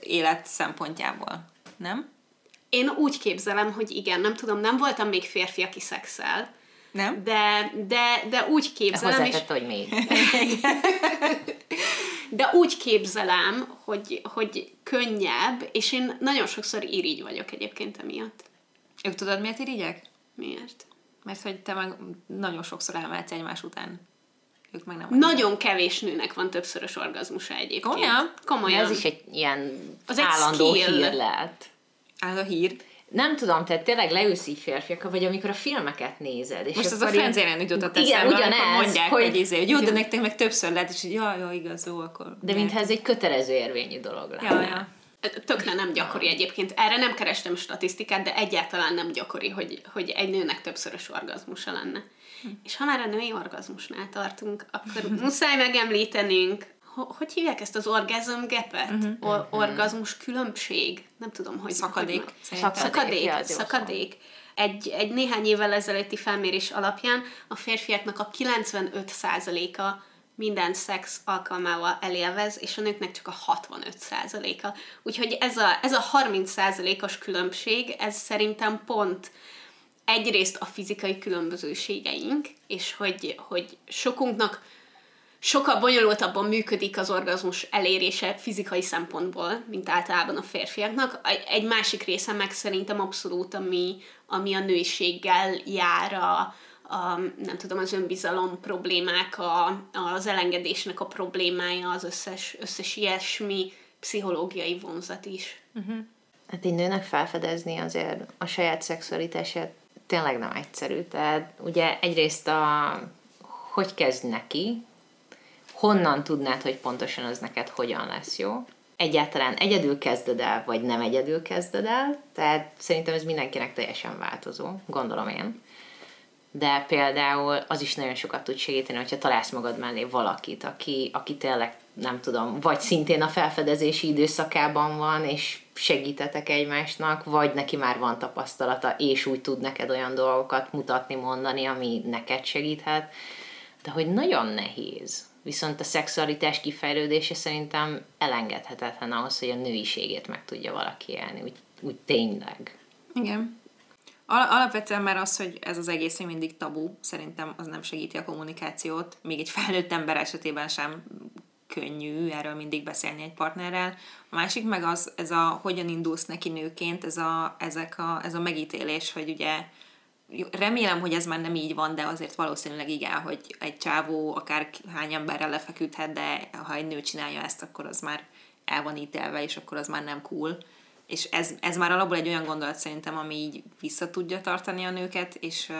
élet szempontjából. Nem? Én úgy képzelem, hogy igen, nem tudom, nem voltam még férfi, aki szexel, Nem? de, de, de úgy képzelem, és, hogy még. de úgy képzelem, hogy, hogy könnyebb, és én nagyon sokszor irigy vagyok egyébként emiatt. Ők tudod, miért irigyek? Miért? Mert hogy te meg nagyon sokszor elmehetsz egymás után. Ők meg nem. Nagyon kevés nőnek van többszörös orgazmusa egyébként. Komolyan? De Komolyan. ez is egy ilyen Az egy állandó skill. hír lehet. Áll a hír. Nem tudom, tehát tényleg leülsz így férfiakkal, vagy amikor a filmeket nézed. És Most ez a akkor így- Friends jutott Igen, eszembe, ugyanez, amikor mondják, hogy, hogy- hogy, izé, hogy jó, de nektek meg többször lehet, és így, ja, jó, igaz, jó, akkor... De mintha ez egy kötelező érvényű dolog lenne. Ja, ja. Tökre nem gyakori egyébként. Erre nem kerestem statisztikát, de egyáltalán nem gyakori, hogy, hogy egy nőnek többszörös orgazmusa lenne. És ha már a női orgazmusnál tartunk, akkor muszáj megemlítenünk, ho- hogy hívják ezt az orgasm gapet? Or- orgazmus különbség? Nem tudom, hogy... Szakadék, Hogy, szakadék, Ja, jó szakadék. Egy, egy néhány évvel ezelőtti felmérés alapján a férfiaknak a 95%-a minden szex alkalmával elélvez, és a nőknek csak a 65%-a. Úgyhogy ez a, ez a 30%-os különbség, ez szerintem pont egyrészt a fizikai különbözőségeink, és hogy, hogy sokunknak sokkal bonyolultabban működik az orgazmus elérése fizikai szempontból, mint általában a férfiaknak. Egy- másik része meg szerintem abszolút, ami, ami a nőiséggel jár, a, a, nem tudom, az önbizalom problémák, a, az elengedésnek a problémája, az összes, összes ilyesmi pszichológiai vonzat is. Hát egy nőnek felfedezni azért a saját szexualitását tényleg nem egyszerű. Tehát ugye egyrészt a hogy kezd neki, honnan tudnád, hogy pontosan az neked hogyan lesz jó. Egyáltalán egyedül kezded el, vagy nem egyedül kezded el, tehát szerintem ez mindenkinek teljesen változó, gondolom én. De például az is nagyon sokat tud segíteni, hogyha találsz magad mellé valakit, aki, aki tényleg, nem tudom, vagy szintén a felfedezési időszakában van, és segítetek egymásnak, vagy neki már van tapasztalata, és úgy tud neked olyan dolgokat mutatni, mondani, ami neked segíthet. De hogy nagyon nehéz. Viszont a szexualitás kifejlődése szerintem elengedhetetlen ahhoz, hogy a nőiségét meg tudja valaki élni, úgy, úgy tényleg. Igen. Al- alapvetően már az, hogy ez az egész mindig tabu, szerintem az nem segíti a kommunikációt, még egy felnőtt ember esetében sem könnyű erről mindig beszélni egy partnerrel. A másik meg az, ez a hogyan indulsz neki nőként, ez a, ezek a, ez a megítélés, hogy ugye remélem, hogy ez már nem így van, de azért valószínűleg igen, hogy egy csávó akár hány emberrel lefeküdhet, de ha egy nő csinálja ezt, akkor az már el van ítélve, és akkor az már nem cool. És ez, ez már alapból egy olyan gondolat szerintem, ami így vissza tudja tartani a nőket, és,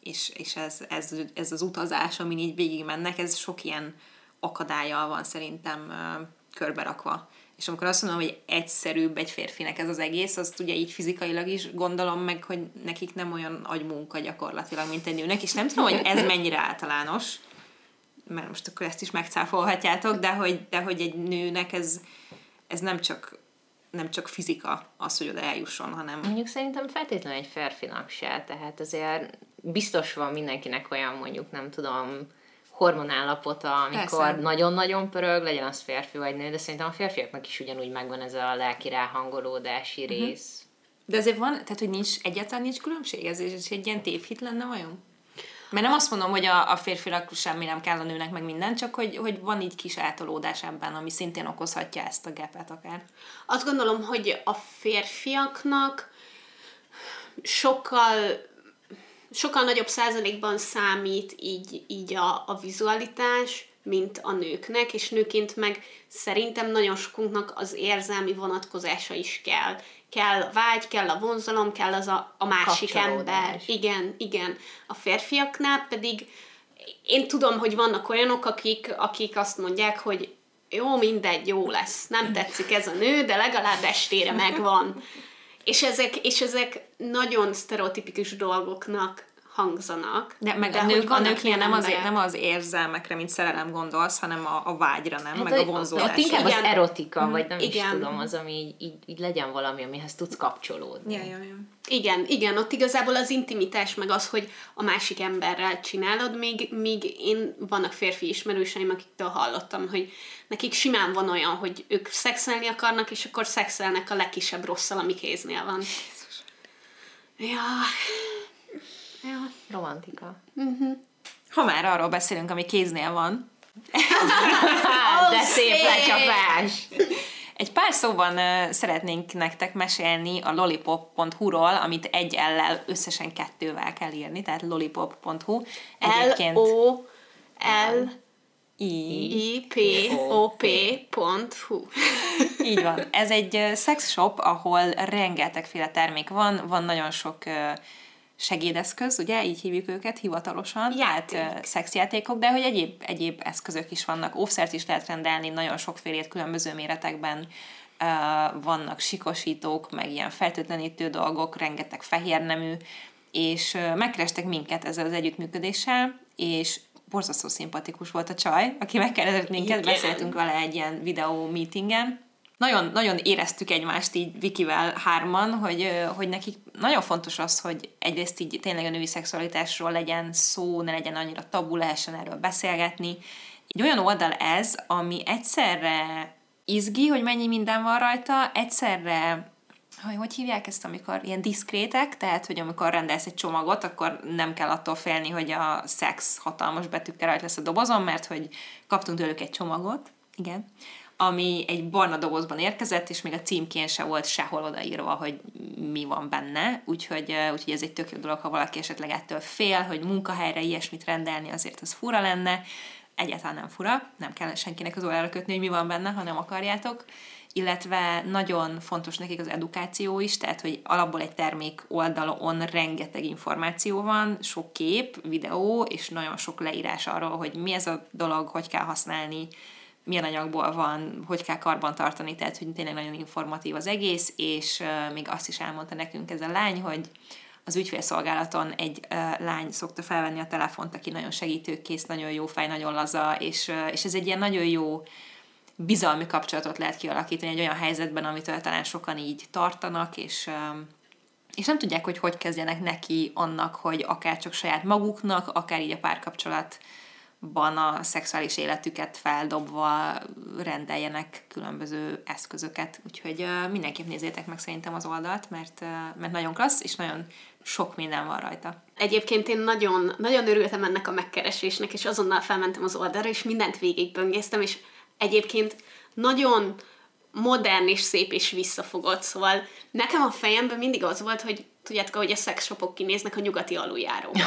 és, és ez, ez, ez az utazás, amin így végig mennek, ez sok ilyen akadálya van szerintem körbe rakva. És amikor azt mondom, hogy egyszerűbb egy férfinek ez az egész, azt ugye így fizikailag is gondolom meg, hogy nekik nem olyan agymunka gyakorlatilag, mint egy nőnek, és nem tudom, hogy ez mennyire általános, mert most akkor ezt is megcáfolhatjátok, de hogy, de hogy egy nőnek ez, ez nem csak nem csak fizika az, hogy oda eljusson, hanem... Mondjuk szerintem feltétlenül egy férfinak se, tehát azért biztos van mindenkinek olyan mondjuk, nem tudom, hormonállapota, amikor Persze. nagyon-nagyon pörög, legyen az férfi vagy nő, de szerintem a férfiaknak is ugyanúgy megvan ez a lelki ráhangolódási uh-huh. rész. De azért van, tehát hogy nincs, egyáltalán nincs különbség, ez is egy ilyen tévhit lenne vajon? Mert nem azt mondom, hogy a, a férfinak semmi nem kell a nőnek, meg minden, csak hogy, hogy van így kis eltolódás ebben, ami szintén okozhatja ezt a gepet akár. Azt gondolom, hogy a férfiaknak sokkal sokkal nagyobb százalékban számít így, így a, a vizualitás, mint a nőknek, és nőként meg szerintem nagyon sokunknak az érzelmi vonatkozása is kell. Kell vágy, kell a vonzalom, kell az a, a másik ember. Igen, igen. A férfiaknál pedig én tudom, hogy vannak olyanok, akik, akik azt mondják, hogy jó, mindegy, jó lesz. Nem tetszik ez a nő, de legalább estére megvan. És ezek, és ezek nagyon sztereotipikus dolgoknak hangzanak. De meg de a nők, a nőknél nem, az, nem az érzelmekre, mint szerelem gondolsz, hanem a, a vágyra, nem? Hát meg a vonzódásra. Ott inkább az erotika, vagy nem igen. is tudom, az, ami így, így, így legyen valami, amihez tudsz kapcsolódni. Ja, ja, ja. Igen, igen, ott igazából az intimitás, meg az, hogy a másik emberrel csinálod, még, még én vannak férfi ismerőseim, akiktől hallottam, hogy nekik simán van olyan, hogy ők szexelni akarnak, és akkor szexelnek a legkisebb rosszal, ami kéznél van. Jézus. Ja, Ja. Romantika. Uh-huh. Ha már arról beszélünk, ami kéznél van. De szép lecsapás! Egy pár szóban uh, szeretnénk nektek mesélni a lollipop.hu-ról, amit egy L-lel összesen kettővel kell írni, tehát lollipop.hu. Egyébként... L-O... L... I... P... O... P.hu Így van. Ez egy sex shop, ahol rengetegféle termék van, van nagyon sok uh, segédeszköz, ugye, így hívjuk őket hivatalosan, Játék. tehát szexjátékok, de hogy egyéb, egyéb eszközök is vannak. Óvszert is lehet rendelni, nagyon sokfélét különböző méretekben vannak sikosítók, meg ilyen feltőtlenítő dolgok, rengeteg fehér nemű, és megkerestek minket ezzel az együttműködéssel, és borzasztó szimpatikus volt a csaj, aki megkérdezett minket, Igen. beszéltünk vele egy ilyen videó meetingen, nagyon, nagyon éreztük egymást így Vikivel hárman, hogy, hogy nekik nagyon fontos az, hogy egyrészt így tényleg a női szexualitásról legyen szó, ne legyen annyira tabu, lehessen erről beszélgetni. Egy olyan oldal ez, ami egyszerre izgi, hogy mennyi minden van rajta, egyszerre hogy, hogy hívják ezt, amikor ilyen diszkrétek, tehát, hogy amikor rendelsz egy csomagot, akkor nem kell attól félni, hogy a szex hatalmas betűkkel rajta lesz a dobozon, mert hogy kaptunk tőlük egy csomagot, igen, ami egy barna dobozban érkezett, és még a címkén se volt sehol odaírva, hogy mi van benne, úgyhogy, úgyhogy ez egy tök jó dolog, ha valaki esetleg ettől fél, hogy munkahelyre ilyesmit rendelni, azért az fura lenne, egyáltalán nem fura, nem kell senkinek az órára kötni, hogy mi van benne, ha nem akarjátok, illetve nagyon fontos nekik az edukáció is, tehát hogy alapból egy termék oldalon rengeteg információ van, sok kép, videó, és nagyon sok leírás arról, hogy mi ez a dolog, hogy kell használni, milyen anyagból van, hogy kell karban tartani, tehát hogy tényleg nagyon informatív az egész, és uh, még azt is elmondta nekünk ez a lány, hogy az ügyfélszolgálaton egy uh, lány szokta felvenni a telefont, aki nagyon segítőkész, nagyon jó fej, nagyon laza, és, uh, és ez egy ilyen nagyon jó bizalmi kapcsolatot lehet kialakítani egy olyan helyzetben, amitől talán sokan így tartanak, és, uh, és nem tudják, hogy hogy kezdjenek neki annak, hogy akár csak saját maguknak, akár így a párkapcsolat ban a szexuális életüket feldobva rendeljenek különböző eszközöket. Úgyhogy uh, mindenképp nézzétek meg szerintem az oldalt, mert, mert nagyon klassz, és nagyon sok minden van rajta. Egyébként én nagyon, nagyon örültem ennek a megkeresésnek, és azonnal felmentem az oldalra, és mindent végigböngésztem, és egyébként nagyon modern és szép és visszafogott, szóval nekem a fejemben mindig az volt, hogy tudjátok, hogy a szexshopok kinéznek a nyugati aluljáróba.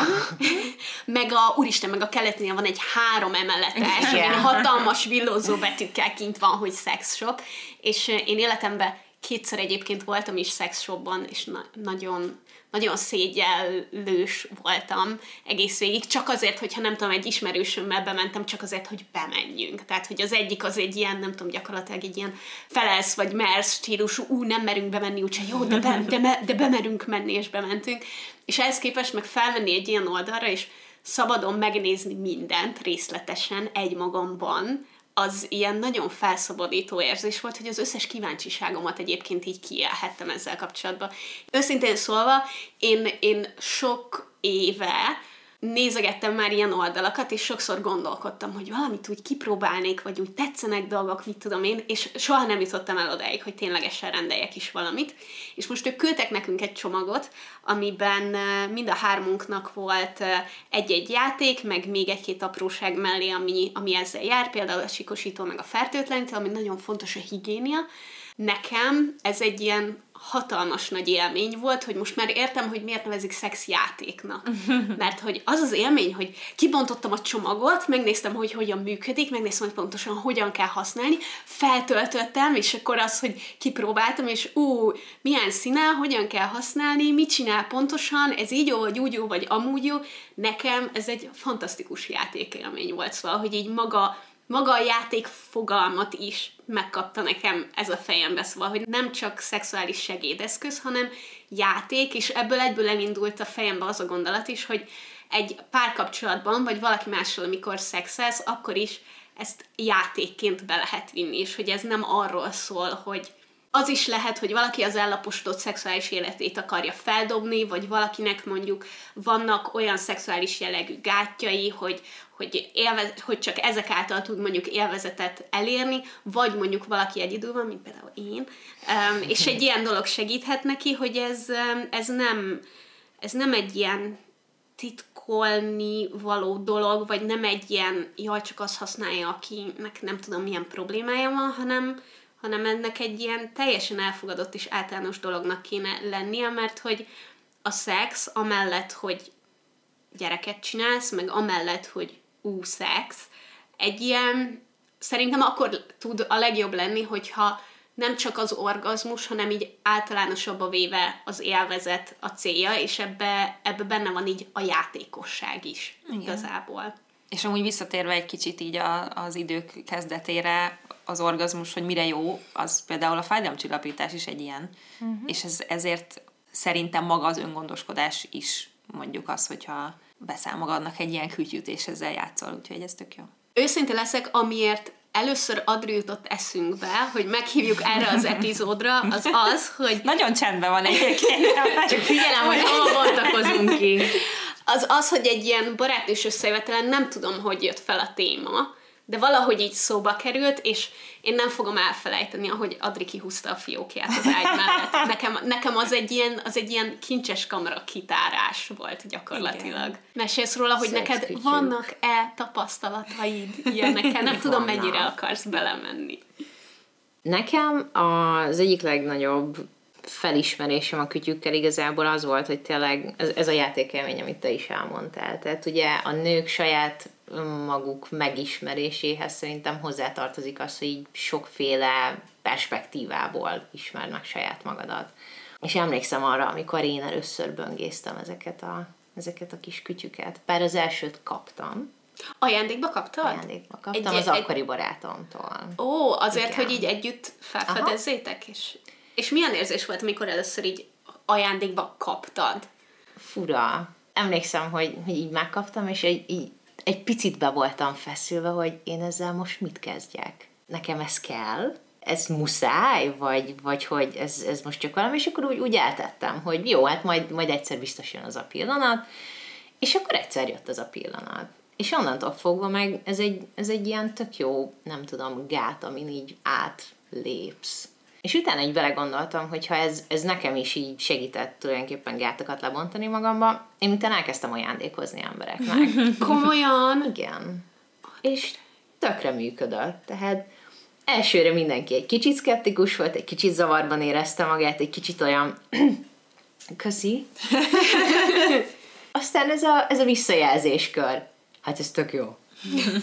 meg a, úristen, meg a keletnél van egy három emeletes, Igen. hatalmas villózó betűkkel kint van, hogy szexshop, és eh, én életemben kétszer egyébként voltam is szexshopban, és na- nagyon nagyon szégyellős voltam egész végig, csak azért, hogyha nem tudom, egy ismerősömmel bementem, csak azért, hogy bemenjünk. Tehát, hogy az egyik az egy ilyen, nem tudom, gyakorlatilag egy ilyen felelsz vagy mersz stílusú, ú, nem merünk bemenni, úgyse jó, de, be, de, be, de bemerünk menni, és bementünk. És ehhez képest meg felvenni egy ilyen oldalra, és szabadon megnézni mindent részletesen egymagamban, az ilyen nagyon felszabadító érzés volt, hogy az összes kíváncsiságomat egyébként így kiélhettem ezzel kapcsolatban. Őszintén szólva, én, én sok éve nézegettem már ilyen oldalakat, és sokszor gondolkodtam, hogy valamit úgy kipróbálnék, vagy úgy tetszenek dolgok, mit tudom én, és soha nem jutottam el odáig, hogy ténylegesen rendeljek is valamit. És most ők küldtek nekünk egy csomagot, amiben mind a hármunknak volt egy-egy játék, meg még egy-két apróság mellé, ami, ami ezzel jár, például a sikosító, meg a fertőtlenítő, ami nagyon fontos a higiénia. Nekem ez egy ilyen hatalmas nagy élmény volt, hogy most már értem, hogy miért nevezik szexjátéknak. Mert hogy az az élmény, hogy kibontottam a csomagot, megnéztem, hogy hogyan működik, megnéztem, hogy pontosan hogyan kell használni, feltöltöttem, és akkor az, hogy kipróbáltam, és ú, milyen színel, hogyan kell használni, mit csinál pontosan, ez így jó, vagy úgy jó, vagy amúgy jó. Nekem ez egy fantasztikus játékélmény volt, szóval, hogy így maga maga a játék fogalmat is megkapta nekem ez a fejembe, szóval, hogy nem csak szexuális segédeszköz, hanem játék, és ebből egyből elindult a fejembe az a gondolat is, hogy egy párkapcsolatban, vagy valaki mással, amikor szexelsz, akkor is ezt játékként be lehet vinni, és hogy ez nem arról szól, hogy az is lehet, hogy valaki az ellaposodott szexuális életét akarja feldobni, vagy valakinek mondjuk vannak olyan szexuális jellegű gátjai, hogy, hogy, élvez, hogy csak ezek által tud mondjuk élvezetet elérni, vagy mondjuk valaki egyedül mint például én, és egy ilyen dolog segíthet neki, hogy ez, ez, nem, ez nem egy ilyen titkolni való dolog, vagy nem egy ilyen, jaj, csak azt használja, akinek nem tudom milyen problémája van, hanem, hanem ennek egy ilyen teljesen elfogadott és általános dolognak kéne lennie, mert hogy a szex amellett, hogy gyereket csinálsz, meg amellett, hogy ú, szex, egy ilyen, szerintem akkor tud a legjobb lenni, hogyha nem csak az orgazmus, hanem így általánosabbá véve az élvezet a célja, és ebbe, ebbe benne van így a játékosság is Igen. igazából. És amúgy visszatérve egy kicsit így a, az idők kezdetére, az orgazmus, hogy mire jó, az például a fájdalomcsillapítás is egy ilyen. Uh-huh. És ez, ezért szerintem maga az öngondoskodás is mondjuk az, hogyha beszál magadnak egy ilyen kütyűt, és ezzel játszol, úgyhogy ez tök jó. Őszinte leszek, amiért először Adri jutott eszünkbe, hogy meghívjuk erre az epizódra, az az, hogy... Nagyon csendben van egyébként. Csak figyelem, hogy hol bontakozunk ki. Az az, hogy egy ilyen barátnős összejövetelen nem tudom, hogy jött fel a téma, de valahogy így szóba került, és én nem fogom elfelejteni, ahogy Adri kihúzta a fiókját az ágy mellett. Nekem, nekem az, egy ilyen, az egy ilyen kincses kamera kitárás volt gyakorlatilag. Igen. Mesélsz róla, hogy Szex neked kütyű. vannak-e tapasztalataid ilyenekkel? Nem tudom, Vannak. mennyire akarsz belemenni. Nekem az egyik legnagyobb felismerésem a kütyükkel igazából az volt, hogy tényleg ez, ez a játékelmény, amit te is elmondtál. Tehát ugye a nők saját maguk megismeréséhez szerintem hozzátartozik az, hogy így sokféle perspektívából ismernek saját magadat. És emlékszem arra, amikor én először böngésztem ezeket a, ezeket a kis kütyüket. Bár az elsőt kaptam, Ajándékba kaptad? ajándékba kaptam Egy- az egy- akkori barátomtól. Ó, azért, Igen. hogy így együtt felfedezzétek? És, és milyen érzés volt, amikor először így ajándékba kaptad? fura. Emlékszem, hogy, hogy így megkaptam, és egy, így, egy picit be voltam feszülve, hogy én ezzel most mit kezdjek. Nekem ez kell? Ez muszáj? Vagy, vagy hogy ez, ez most csak valami? És akkor úgy, úgy eltettem, hogy jó, hát majd, majd egyszer biztos jön az a pillanat, és akkor egyszer jött az a pillanat. És onnantól fogva meg ez egy, ez egy ilyen tök jó, nem tudom, gát, amin így átlépsz. És utána így belegondoltam, hogy ha ez, ez nekem is így segített tulajdonképpen gátokat lebontani magamba, én utána elkezdtem ajándékozni embereknek. Komolyan? Igen. És tökre működött. Tehát elsőre mindenki egy kicsit szkeptikus volt, egy kicsit zavarban érezte magát, egy kicsit olyan Köszi. Aztán ez a, ez a visszajelzéskör. Hát ez tök jó.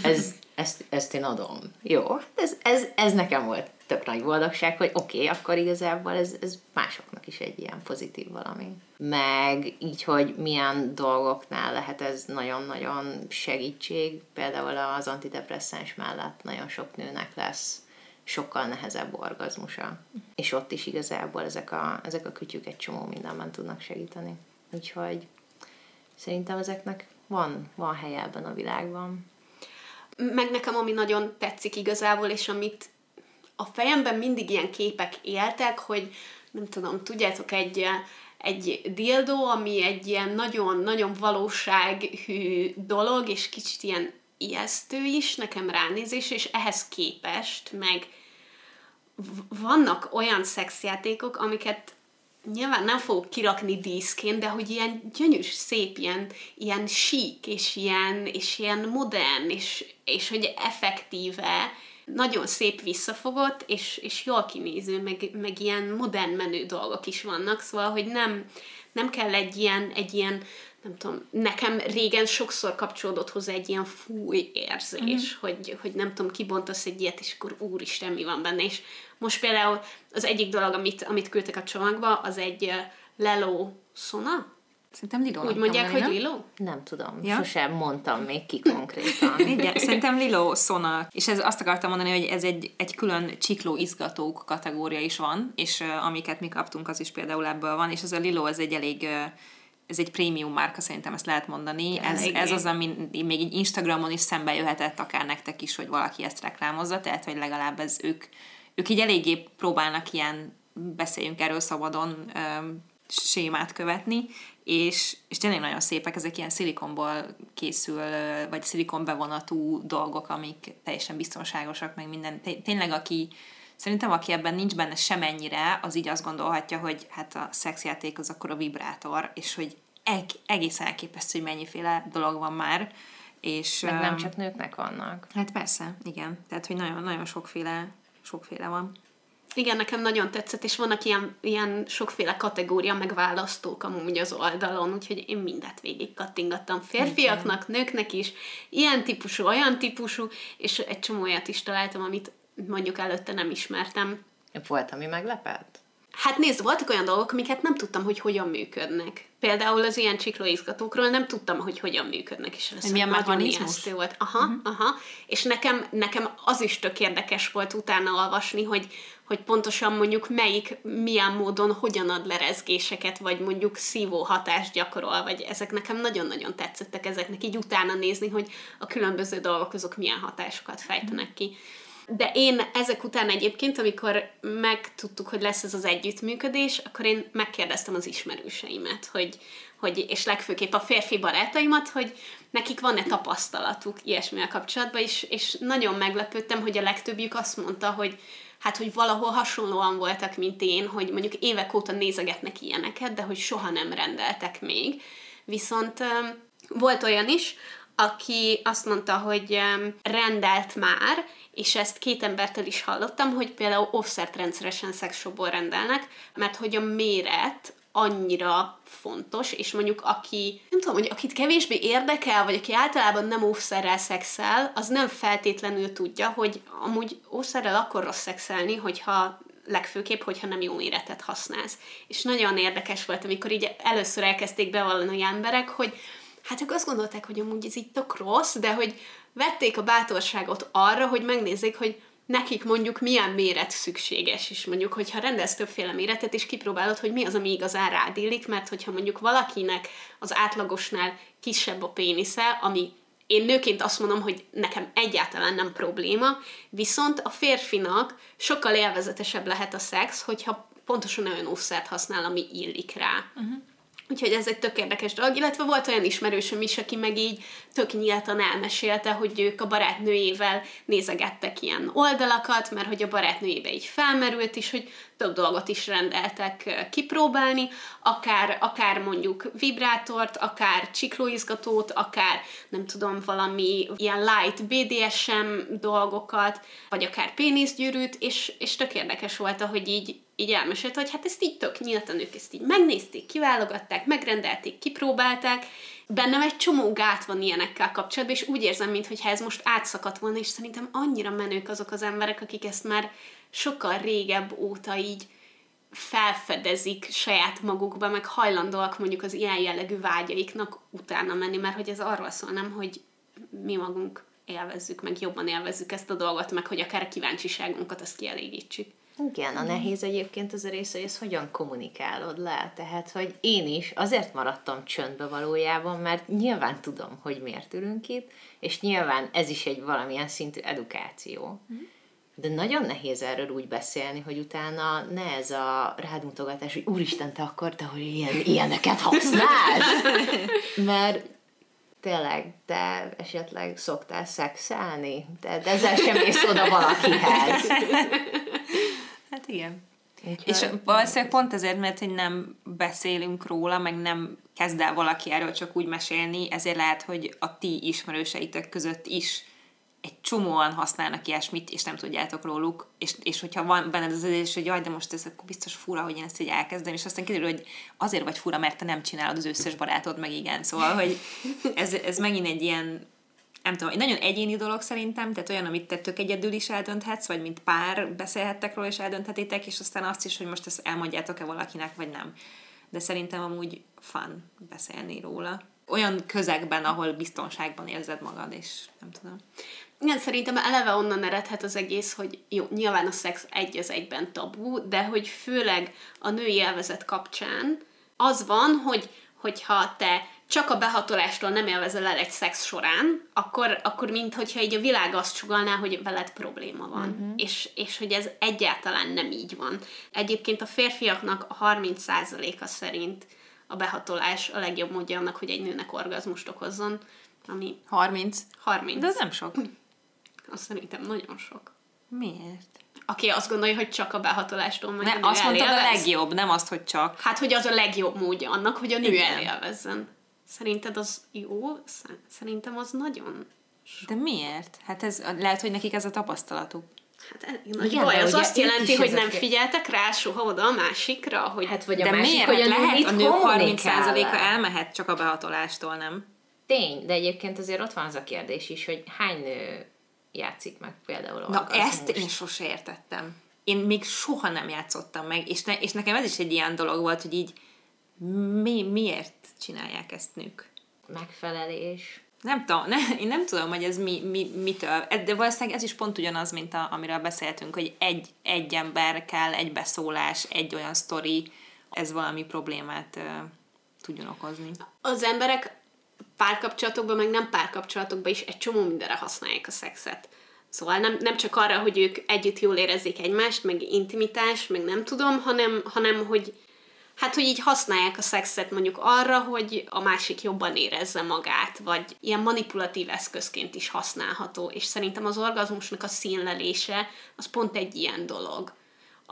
Ez, ezt, ezt én adom. Jó, ez, ez, ez nekem volt tök nagy boldogság, hogy oké, okay, akkor igazából ez, ez másoknak is egy ilyen pozitív valami. Meg így, hogy milyen dolgoknál lehet ez nagyon-nagyon segítség, például az antidepresszáns mellett nagyon sok nőnek lesz sokkal nehezebb orgazmusa. És ott is igazából ezek a, ezek a kütyük egy csomó mindenben tudnak segíteni. Úgyhogy szerintem ezeknek van, van helye ebben a világban. Meg nekem, ami nagyon tetszik igazából, és amit a fejemben mindig ilyen képek éltek, hogy nem tudom, tudjátok, egy, egy dildó, ami egy ilyen nagyon-nagyon valósághű dolog, és kicsit ilyen ijesztő is nekem ránézés, és ehhez képest meg vannak olyan szexjátékok, amiket nyilván nem fogok kirakni díszként, de hogy ilyen gyönyörű, szép, ilyen, ilyen sík, és ilyen, és ilyen modern, és, és hogy effektíve, nagyon szép visszafogott, és, és jól kinéző, meg, meg ilyen modern menő dolgok is vannak, szóval, hogy nem, nem kell egy ilyen, egy ilyen nem tudom, nekem régen sokszor kapcsolódott hozzá egy ilyen fúj érzés, mm. hogy, hogy nem tudom, kibontasz egy ilyet, és akkor úristen, mi van benne, és most például az egyik dolog, amit, amit küldtek a csomagba, az egy Lelo Sona, Szerintem Lilo. Úgy mondják, hogy Lilo? Nem tudom, ja? sosem mondtam még ki konkrétan. Igen, szerintem Lilo Sona. És ez azt akartam mondani, hogy ez egy, egy külön csikló izgatók kategória is van, és uh, amiket mi kaptunk, az is például ebből van, és ez a Lilo, ez egy elég uh, ez egy prémium márka, szerintem ezt lehet mondani. Ez, ez az, ami még így Instagramon is szembe jöhetett, akár nektek is, hogy valaki ezt reklámozza, tehát hogy legalább ez ők, ők így eléggé próbálnak ilyen, beszéljünk erről szabadon, sémát követni, és, és tényleg nagyon szépek, ezek ilyen szilikonból készül, vagy szilikon bevonatú dolgok, amik teljesen biztonságosak, meg minden. Tényleg, aki Szerintem, aki ebben nincs benne semennyire, az így azt gondolhatja, hogy hát a szexjáték az akkor a vibrátor, és hogy eg- egészen elképesztő, hogy mennyiféle dolog van már. És, Meg nem csak nőknek vannak. Hát persze, igen. Tehát, hogy nagyon-nagyon sokféle, sokféle van. Igen, nekem nagyon tetszett, és vannak ilyen, ilyen sokféle kategória, meg választók amúgy az oldalon, úgyhogy én mindet végig kattingattam. Férfiaknak, nőknek is, ilyen típusú, olyan típusú, és egy csomó olyat is találtam, amit mondjuk előtte nem ismertem. Volt, ami meglepett? Hát nézd, voltak olyan dolgok, amiket nem tudtam, hogy hogyan működnek. Például az ilyen csiklóizgatókról nem tudtam, hogy hogyan működnek, és ez milyen mechanizmus volt. Aha, uh-huh. aha. És nekem, nekem az is tök érdekes volt utána olvasni, hogy, hogy pontosan mondjuk melyik, milyen módon hogyan ad lerezgéseket, vagy mondjuk szívó hatást gyakorol, vagy ezek nekem nagyon-nagyon tetszettek ezeknek így utána nézni, hogy a különböző dolgok azok milyen hatásokat fejtenek ki. De én ezek után egyébként, amikor megtudtuk, hogy lesz ez az együttműködés, akkor én megkérdeztem az ismerőseimet, hogy, hogy és legfőképp a férfi barátaimat, hogy nekik van-e tapasztalatuk ilyesmivel kapcsolatban, és, és nagyon meglepődtem, hogy a legtöbbjük azt mondta, hogy hát, hogy valahol hasonlóan voltak, mint én, hogy mondjuk évek óta nézegetnek ilyeneket, de hogy soha nem rendeltek még. Viszont volt olyan is, aki azt mondta, hogy rendelt már, és ezt két embertől is hallottam, hogy például offset rendszeresen szexshopból rendelnek, mert hogy a méret annyira fontos, és mondjuk aki, nem tudom, hogy akit kevésbé érdekel, vagy aki általában nem óvszerrel szexel, az nem feltétlenül tudja, hogy amúgy óvszerrel akkor rossz szexelni, hogyha legfőképp, hogyha nem jó méretet használsz. És nagyon érdekes volt, amikor így először elkezdték bevallani emberek, hogy hát ők azt gondolták, hogy amúgy ez így tök rossz, de hogy vették a bátorságot arra, hogy megnézzék, hogy nekik mondjuk milyen méret szükséges, és mondjuk, hogyha rendelsz többféle méretet, és kipróbálod, hogy mi az, ami igazán rádillik, mert hogyha mondjuk valakinek az átlagosnál kisebb a pénisze, ami én nőként azt mondom, hogy nekem egyáltalán nem probléma, viszont a férfinak sokkal élvezetesebb lehet a szex, hogyha pontosan olyan óvszert használ, ami illik rá. Uh-huh. Úgyhogy ez egy tök érdekes dolog, illetve volt olyan ismerősöm is, aki meg így tök nyíltan elmesélte, hogy ők a barátnőjével nézegettek ilyen oldalakat, mert hogy a barátnőjébe így felmerült is, hogy több dolgot is rendeltek kipróbálni, akár, akár mondjuk vibrátort, akár csiklóizgatót, akár nem tudom, valami ilyen light BDSM dolgokat, vagy akár péniszgyűrűt, és, és tök érdekes volt, hogy így így elmesélte, hogy hát ezt így tök nyíltan ők ezt így megnézték, kiválogatták, megrendelték, kipróbálták. Bennem egy csomó gát van ilyenekkel kapcsolatban, és úgy érzem, mintha ez most átszakadt volna, és szerintem annyira menők azok az emberek, akik ezt már sokkal régebb óta így felfedezik saját magukba, meg hajlandóak mondjuk az ilyen jellegű vágyaiknak utána menni, mert hogy ez arról szól, nem, hogy mi magunk élvezzük, meg jobban élvezzük ezt a dolgot, meg hogy akár a kíváncsiságunkat azt kielégítsük. Igen, a nehéz egyébként az a része, hogy ezt hogyan kommunikálod le. Tehát, hogy én is azért maradtam csöndbe valójában, mert nyilván tudom, hogy miért ülünk itt, és nyilván ez is egy valamilyen szintű edukáció. Mm. De nagyon nehéz erről úgy beszélni, hogy utána ne ez a rád mutogatás, hogy úristen, te akarta, hogy ilyen, ilyeneket használsz. Mert tényleg, te esetleg szoktál szexelni? De, de ezzel sem ész oda valakihez. Hát igen. Úgyhogy... És valószínűleg pont ezért, mert hogy nem beszélünk róla, meg nem kezd el valaki erről csak úgy mesélni, ezért lehet, hogy a ti ismerőseitek között is egy csomóan használnak ilyesmit, és nem tudjátok róluk, és, és hogyha van benned az érzés, hogy jaj, de most ez akkor biztos fura, hogy én ezt így elkezdem, és aztán kiderül, hogy azért vagy fura, mert te nem csinálod az összes barátod, meg igen, szóval, hogy ez, ez megint egy ilyen nem tudom, egy nagyon egyéni dolog szerintem, tehát olyan, amit te tök egyedül is eldönthetsz, vagy mint pár beszélhettek róla és eldönthetitek, és aztán azt is, hogy most ezt elmondjátok-e valakinek, vagy nem. De szerintem amúgy fun beszélni róla. Olyan közegben, ahol biztonságban érzed magad, és nem tudom. Igen, szerintem eleve onnan eredhet az egész, hogy jó, nyilván a szex egy az egyben tabu, de hogy főleg a női élvezet kapcsán az van, hogy hogyha te csak a behatolástól nem élvezel el egy szex során, akkor, akkor mintha így a világ azt sugalná, hogy veled probléma van. Uh-huh. És, és hogy ez egyáltalán nem így van. Egyébként a férfiaknak a 30%-a szerint a behatolás a legjobb módja annak, hogy egy nőnek orgazmust okozzon. Ami 30? 30. De ez nem sok. Azt szerintem nagyon sok. Miért? Aki azt gondolja, hogy csak a behatolástól meg ne, a nő azt mondtad a legjobb, nem azt, hogy csak. Hát, hogy az a legjobb módja annak, hogy a nő Igen. elélvezzen. Szerinted az jó? Szerintem az nagyon sok. De miért? Hát ez, lehet, hogy nekik ez a tapasztalatuk. Hát elég nagy Igen, baj, az azt jelenti, hogy nem figyeltek rá soha oda a másikra, hogy... Hát vagy a de másik, miért? hogy hát a lehet, a nők 30%-a elmehet csak a behatolástól, nem? Tény, de egyébként azért ott van az a kérdés is, hogy hány nő játszik meg például Na ezt én sose értettem. Én még soha nem játszottam meg, és, ne, és nekem ez is egy ilyen dolog volt, hogy így mi, miért csinálják ezt nők? Megfelelés. Nem tudom, ne, én nem tudom, hogy ez mi, mi, mitől, de valószínűleg ez is pont ugyanaz, mint a, amiről beszéltünk, hogy egy, egy ember kell, egy beszólás, egy olyan sztori, ez valami problémát uh, tudjon okozni. Az emberek párkapcsolatokban, meg nem párkapcsolatokban is egy csomó mindenre használják a szexet. Szóval nem, nem csak arra, hogy ők együtt jól érezzék egymást, meg intimitás, meg nem tudom, hanem, hanem hogy hát, hogy így használják a szexet mondjuk arra, hogy a másik jobban érezze magát, vagy ilyen manipulatív eszközként is használható, és szerintem az orgazmusnak a színlelése az pont egy ilyen dolog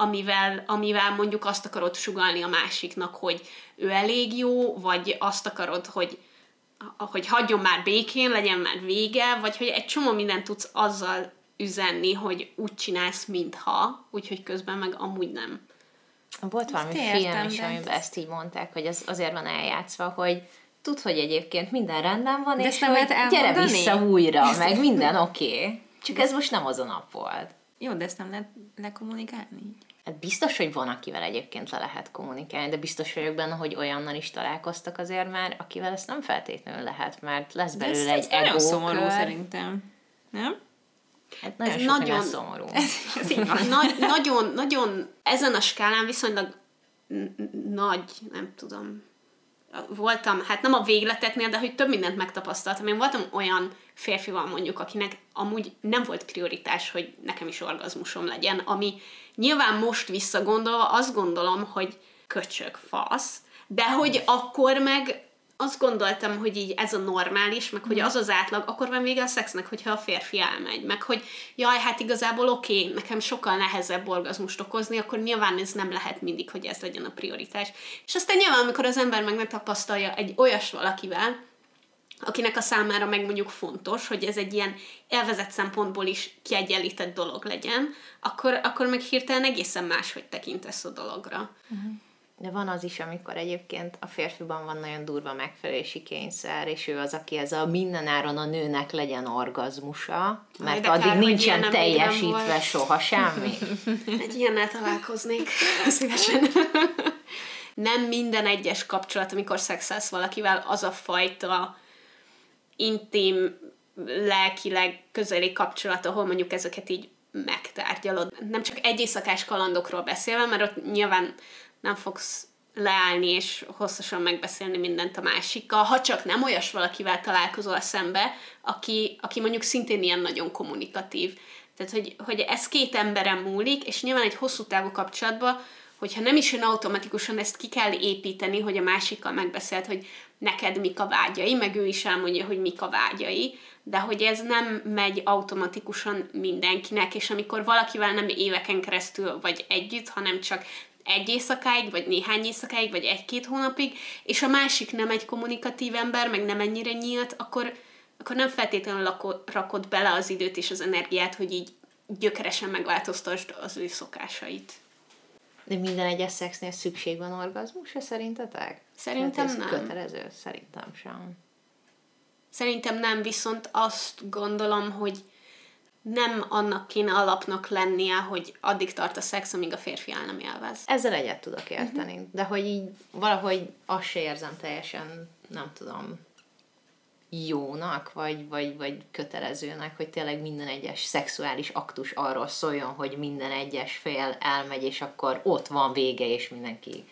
amivel, amivel mondjuk azt akarod sugalni a másiknak, hogy ő elég jó, vagy azt akarod, hogy hogy hagyjon már békén, legyen már vége, vagy hogy egy csomó mindent tudsz azzal üzenni, hogy úgy csinálsz, mintha, úgyhogy közben meg amúgy nem. Volt valami film is, amiben ezt így mondták, hogy az azért van eljátszva, hogy tud, hogy egyébként minden rendben van, de és nem hogy gyere vissza újra, meg minden oké. Okay. Csak ez most nem az a nap volt. Jó, de ezt nem lehet lekommunikálni Hát biztos, hogy van, akivel egyébként le lehet kommunikálni, de biztos vagyok benne, hogy olyannal is találkoztak azért már, akivel ezt nem feltétlenül lehet, mert lesz belőle ez, egy ez nagyon szomorú szerintem. Nem? Hát ez nagyon szomorú. Ez, ez Nagy, nagyon, nagyon, ezen a skálán viszonylag nagy, nem tudom, voltam, hát nem a végleteknél, de hogy több mindent megtapasztaltam. Én voltam olyan férfival mondjuk, akinek amúgy nem volt prioritás, hogy nekem is orgazmusom legyen, ami nyilván most visszagondolva azt gondolom, hogy köcsög fasz, de hogy akkor meg azt gondoltam, hogy így ez a normális, meg hogy az az átlag, akkor van vége a szexnek, hogyha a férfi elmegy, meg hogy jaj, hát igazából oké, okay, nekem sokkal nehezebb orgazmust okozni, akkor nyilván ez nem lehet mindig, hogy ez legyen a prioritás. És aztán nyilván, amikor az ember meg megtapasztalja egy olyas valakivel, akinek a számára meg mondjuk fontos, hogy ez egy ilyen elvezett szempontból is kiegyenlített dolog legyen, akkor, akkor meg hirtelen egészen máshogy tekintesz a dologra. Uh-huh. De van az is, amikor egyébként a férfiban van nagyon durva megfelelési kényszer, és ő az, aki ez a mindenáron a nőnek legyen orgazmusa, mert Aj, addig kár, nincsen teljesítve soha semmi. Egy ilyennel találkoznék szívesen. Nem minden egyes kapcsolat, amikor szexelsz valakivel, az a fajta intim, lelkileg közeli kapcsolat, ahol mondjuk ezeket így megtárgyalod. Nem csak egy éjszakás kalandokról beszélve, mert ott nyilván nem fogsz leállni és hosszasan megbeszélni mindent a másikkal, ha csak nem olyas valakivel találkozol szembe, aki, aki mondjuk szintén ilyen nagyon kommunikatív. Tehát, hogy, hogy ez két emberen múlik, és nyilván egy hosszú távú kapcsolatban, hogyha nem is jön automatikusan, ezt ki kell építeni, hogy a másikkal megbeszélt, hogy neked mik a vágyai, meg ő is elmondja, hogy mik a vágyai, de hogy ez nem megy automatikusan mindenkinek, és amikor valakivel nem éveken keresztül vagy együtt, hanem csak egy éjszakáig, vagy néhány éjszakáig, vagy egy-két hónapig, és a másik nem egy kommunikatív ember, meg nem ennyire nyílt, akkor, akkor nem feltétlenül lakod, rakod bele az időt és az energiát, hogy így gyökeresen megváltoztasd az ő szokásait. De minden egyes szexnél szükség van orgazmusra szerintetek? Szerintem hát nem. kötelező? Szerintem sem. Szerintem nem, viszont azt gondolom, hogy nem annak kéne alapnak lennie, hogy addig tart a szex, amíg a férfi el nem élvez. Ezzel egyet tudok érteni, uh-huh. de hogy így valahogy azt se érzem teljesen, nem tudom, jónak, vagy, vagy, vagy kötelezőnek, hogy tényleg minden egyes szexuális aktus arról szóljon, hogy minden egyes fél elmegy, és akkor ott van vége, és mindenki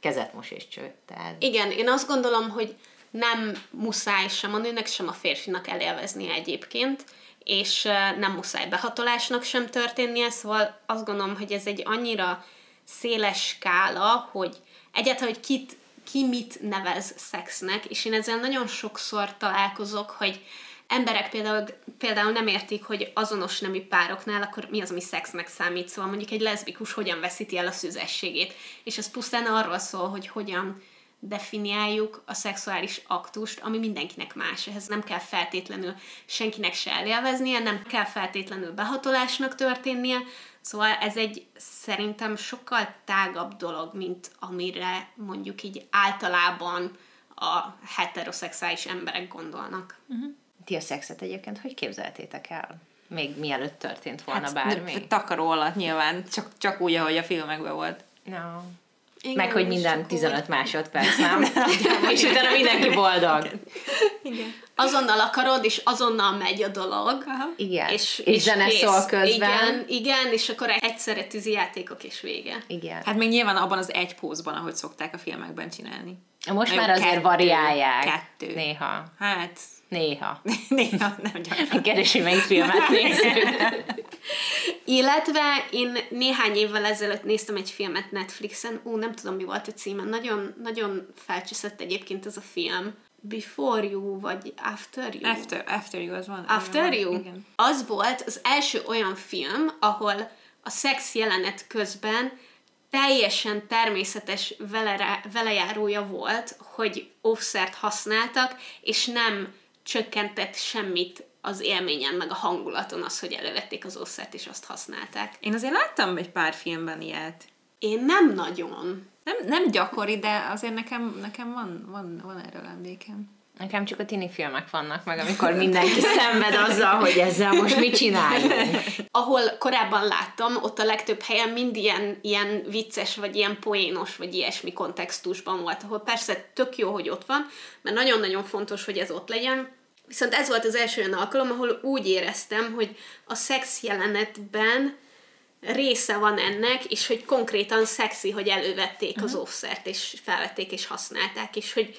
kezet mos és cső. Tehát... Igen, én azt gondolom, hogy nem muszáj sem a nőnek, sem a férfinak elélveznie egyébként, és nem muszáj behatolásnak sem történnie, szóval azt gondolom, hogy ez egy annyira széles skála, hogy egyáltalán, hogy kit, ki mit nevez szexnek, és én ezzel nagyon sokszor találkozok, hogy emberek például, például nem értik, hogy azonos nemű pároknál akkor mi az, ami szexnek számít. Szóval mondjuk egy leszbikus hogyan veszíti el a szüzességét. És ez pusztán arról szól, hogy hogyan definiáljuk a szexuális aktust, ami mindenkinek más. Ehhez nem kell feltétlenül senkinek se elélveznie, nem kell feltétlenül behatolásnak történnie, szóval ez egy szerintem sokkal tágabb dolog, mint amire mondjuk így általában a heteroszexuális emberek gondolnak. Uh-huh. Ti a szexet egyébként hogy képzeltétek el? Még mielőtt történt volna hát, bármi? Takaró alatt nyilván, csak, csak úgy, ahogy a filmekben volt. No. Igen, Meg, hogy minden 15 másodperc, nem? és utána mindenki boldog. Igen. Azonnal akarod, és azonnal megy a dolog. Aha. Igen. És, és, és zene szól közben. Igen, igen, és akkor egyszerre tűzi játékok és vége. Igen. Hát még nyilván abban az egy pózban, ahogy szokták a filmekben csinálni. Most már azért kettő, variálják. Kettő. Néha. Hát, Néha. Néha, nem gyakran. Keresi, melyik filmet nézzük. Illetve én néhány évvel ezelőtt néztem egy filmet Netflixen, ú, nem tudom, mi volt a címe, nagyon, nagyon felcseszett egyébként ez a film. Before You, vagy After You? After, after You, az van. After You? Igen. Az volt az első olyan film, ahol a szex jelenet közben teljesen természetes vele, velejárója volt, hogy offszert használtak, és nem csökkentett semmit az élményen, meg a hangulaton az, hogy elővették az oszert, és azt használták. Én azért láttam egy pár filmben ilyet. Én nem nagyon. Nem, nem gyakori, de azért nekem, nekem van, van, van erről emlékem. Nekem csak a tini filmek vannak meg, amikor mindenki szenved azzal, hogy ezzel most mit csináljunk. Ahol korábban láttam, ott a legtöbb helyen mind ilyen, ilyen vicces, vagy ilyen poénos, vagy ilyesmi kontextusban volt, ahol persze tök jó, hogy ott van, mert nagyon-nagyon fontos, hogy ez ott legyen, Viszont ez volt az első olyan alkalom, ahol úgy éreztem, hogy a szex jelenetben része van ennek, és hogy konkrétan szexi, hogy elővették uh-huh. az mhm. offszert, és felvették, és használták, és hogy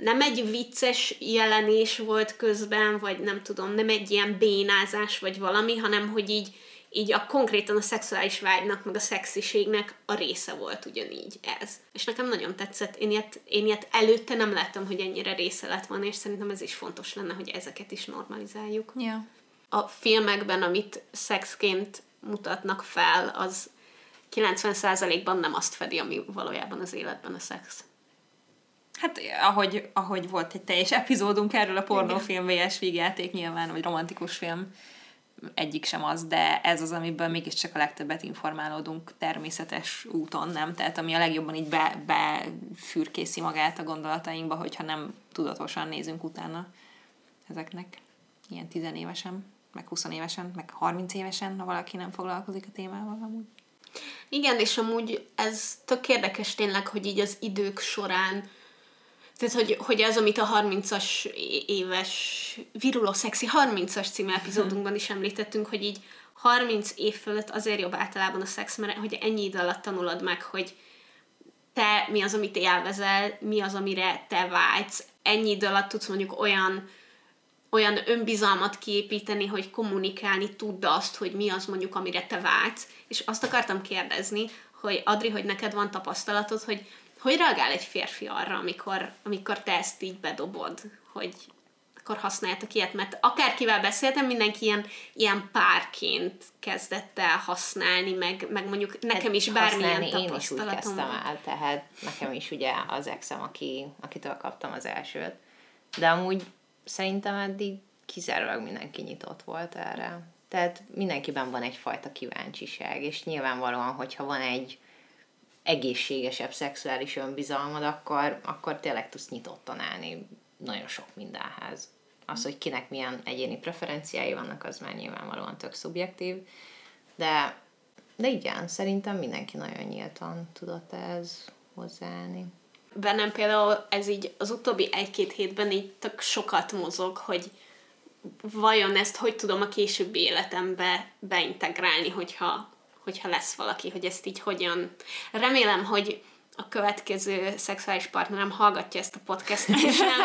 nem egy vicces jelenés volt közben, vagy nem tudom, nem egy ilyen bénázás, vagy valami, hanem hogy így, így a konkrétan a szexuális vágynak, meg a szexiségnek a része volt ugyanígy ez. És nekem nagyon tetszett. Én ilyet, én ilyet előtte nem láttam, hogy ennyire része lett volna, és szerintem ez is fontos lenne, hogy ezeket is normalizáljuk. Ja. A filmekben, amit szexként mutatnak fel, az 90%-ban nem azt fedi, ami valójában az életben a szex. Hát ahogy, ahogy volt egy teljes epizódunk erről a pornófilm vs vígjáték nyilván, vagy romantikus film, egyik sem az, de ez az, amiből mégiscsak a legtöbbet informálódunk természetes úton, nem? Tehát ami a legjobban így be, befürkészi magát a gondolatainkba, hogyha nem tudatosan nézünk utána ezeknek ilyen tizenévesen, meg 20 évesen, meg 30 évesen, ha valaki nem foglalkozik a témával amúgy. Igen, és amúgy ez tök érdekes tényleg, hogy így az idők során tehát, hogy, hogy az, amit a 30-as éves Viruló Szexi 30-as című epizódunkban is említettünk, hogy így 30 év fölött azért jobb általában a szex, mert hogy ennyi idő alatt tanulod meg, hogy te mi az, amit élvezel, mi az, amire te vágysz. Ennyi idő alatt tudsz mondjuk olyan olyan önbizalmat kiépíteni, hogy kommunikálni tudd azt, hogy mi az mondjuk, amire te vágysz. És azt akartam kérdezni, hogy Adri, hogy neked van tapasztalatod, hogy hogy reagál egy férfi arra, amikor, amikor te ezt így bedobod, hogy akkor használjátok ilyet, mert akárkivel beszéltem, mindenki ilyen, ilyen párként kezdett el használni, meg, meg mondjuk nekem is bármilyen használni, én is úgy kezdtem el, tehát nekem is ugye az exem, aki, akitől kaptam az elsőt. De amúgy szerintem eddig kizárólag mindenki nyitott volt erre. Tehát mindenkiben van egyfajta kíváncsiság, és nyilvánvalóan, hogyha van egy egészségesebb szexuális önbizalmad, akkor, akkor tényleg tudsz nyitottan állni nagyon sok mindenhez. Az, hogy kinek milyen egyéni preferenciái vannak, az már nyilvánvalóan tök szubjektív, de, de igen, szerintem mindenki nagyon nyíltan tudott ez hozzáállni. Bennem például ez így az utóbbi egy-két hétben így tök sokat mozog, hogy vajon ezt hogy tudom a későbbi életembe beintegrálni, hogyha hogyha lesz valaki, hogy ezt így hogyan... Remélem, hogy a következő szexuális partnerem hallgatja ezt a podcastet, és nem,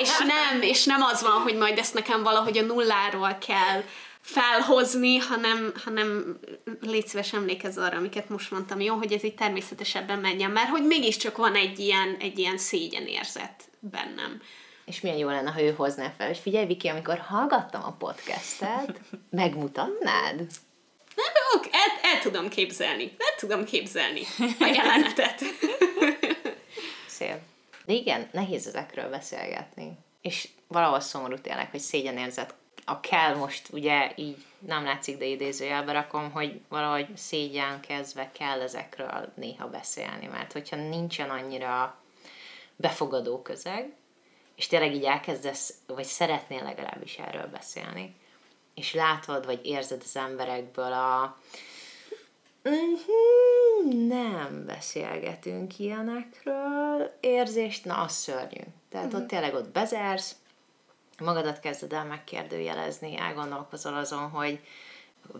és nem, és nem az van, hogy majd ezt nekem valahogy a nulláról kell felhozni, hanem, hanem légy szíves emlékezz arra, amiket most mondtam, jó, hogy ez így természetesebben menjen, mert hogy mégiscsak van egy ilyen, egy ilyen szégyenérzet bennem. És milyen jó lenne, ha ő hozná fel, és figyelj, Viki, amikor hallgattam a podcastet, megmutatnád? Nem, ok, el, el tudom képzelni. El tudom képzelni a jelenetet. Szép. De igen, nehéz ezekről beszélgetni. És valahol szomorú tényleg, hogy szégyenérzet a kell most ugye így nem látszik, de idézőjelbe rakom, hogy valahogy szégyen kezdve kell ezekről néha beszélni, mert hogyha nincsen annyira befogadó közeg, és tényleg így elkezdesz, vagy szeretnél legalábbis erről beszélni, és látod, vagy érzed az emberekből a mm-hmm, nem beszélgetünk ilyenekről érzést, na az szörnyű. Tehát mm-hmm. ott tényleg ott bezársz, magadat kezded el megkérdőjelezni, elgondolkozol azon, hogy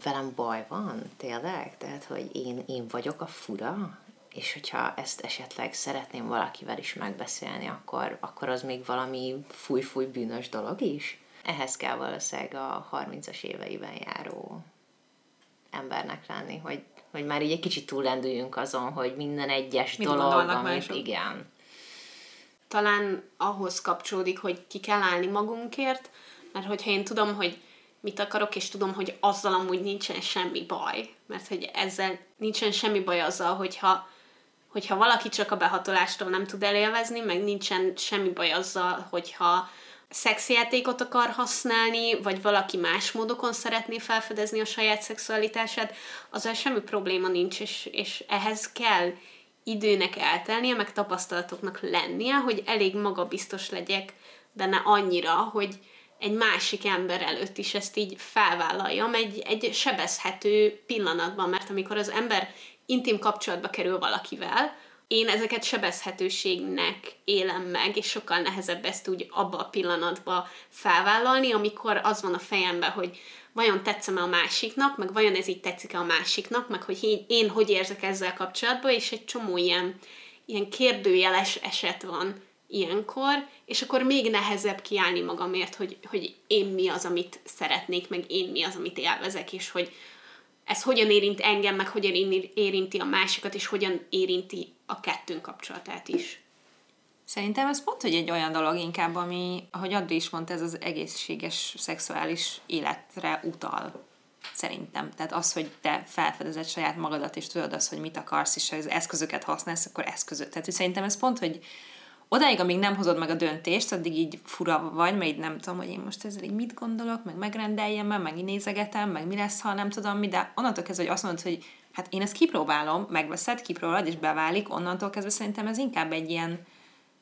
velem baj van, tényleg? Tehát, hogy én, én vagyok a fura? És hogyha ezt esetleg szeretném valakivel is megbeszélni, akkor, akkor az még valami fúj-fúj bűnös dolog is? Ehhez kell valószínűleg a 30-as éveiben járó embernek lenni, hogy, hogy már így egy kicsit túllendüljünk azon, hogy minden egyes Mit dolog, amit mások? igen. Talán ahhoz kapcsolódik, hogy ki kell állni magunkért, mert hogyha én tudom, hogy mit akarok, és tudom, hogy azzal amúgy nincsen semmi baj, mert hogy ezzel nincsen semmi baj azzal, hogyha, hogyha valaki csak a behatolástól nem tud elélvezni, meg nincsen semmi baj azzal, hogyha szexjátékot akar használni, vagy valaki más módokon szeretné felfedezni a saját szexualitását, azzal semmi probléma nincs, és, és ehhez kell időnek eltelnie, meg tapasztalatoknak lennie, hogy elég magabiztos legyek benne annyira, hogy egy másik ember előtt is ezt így felvállaljam egy, egy sebezhető pillanatban, mert amikor az ember intim kapcsolatba kerül valakivel, én ezeket sebezhetőségnek élem meg, és sokkal nehezebb ezt úgy abba a pillanatba felvállalni, amikor az van a fejemben, hogy vajon tetszem-e a másiknak, meg vajon ez így tetszik-e a másiknak, meg hogy én, én hogy érzek ezzel kapcsolatban, és egy csomó ilyen, ilyen kérdőjeles eset van ilyenkor, és akkor még nehezebb kiállni magamért, hogy, hogy én mi az, amit szeretnék, meg én mi az, amit élvezek, és hogy, ez hogyan érint engem, meg hogyan érinti a másikat, és hogyan érinti a kettőnk kapcsolatát is. Szerintem ez pont, hogy egy olyan dolog inkább, ami, ahogy Adri is mondta, ez az egészséges szexuális életre utal. Szerintem. Tehát az, hogy te felfedezed saját magadat, és tudod azt, hogy mit akarsz, és az eszközöket használsz, akkor eszközök. Tehát hogy szerintem ez pont, hogy odáig, amíg nem hozod meg a döntést, addig így fura vagy, mert így nem tudom, hogy én most ezzel így mit gondolok, meg megrendeljem, meg így nézegetem, meg mi lesz, ha nem tudom mi, de onnantól kezdve, hogy azt mondod, hogy hát én ezt kipróbálom, megveszed, kipróbálod, és beválik, onnantól kezdve szerintem ez inkább egy ilyen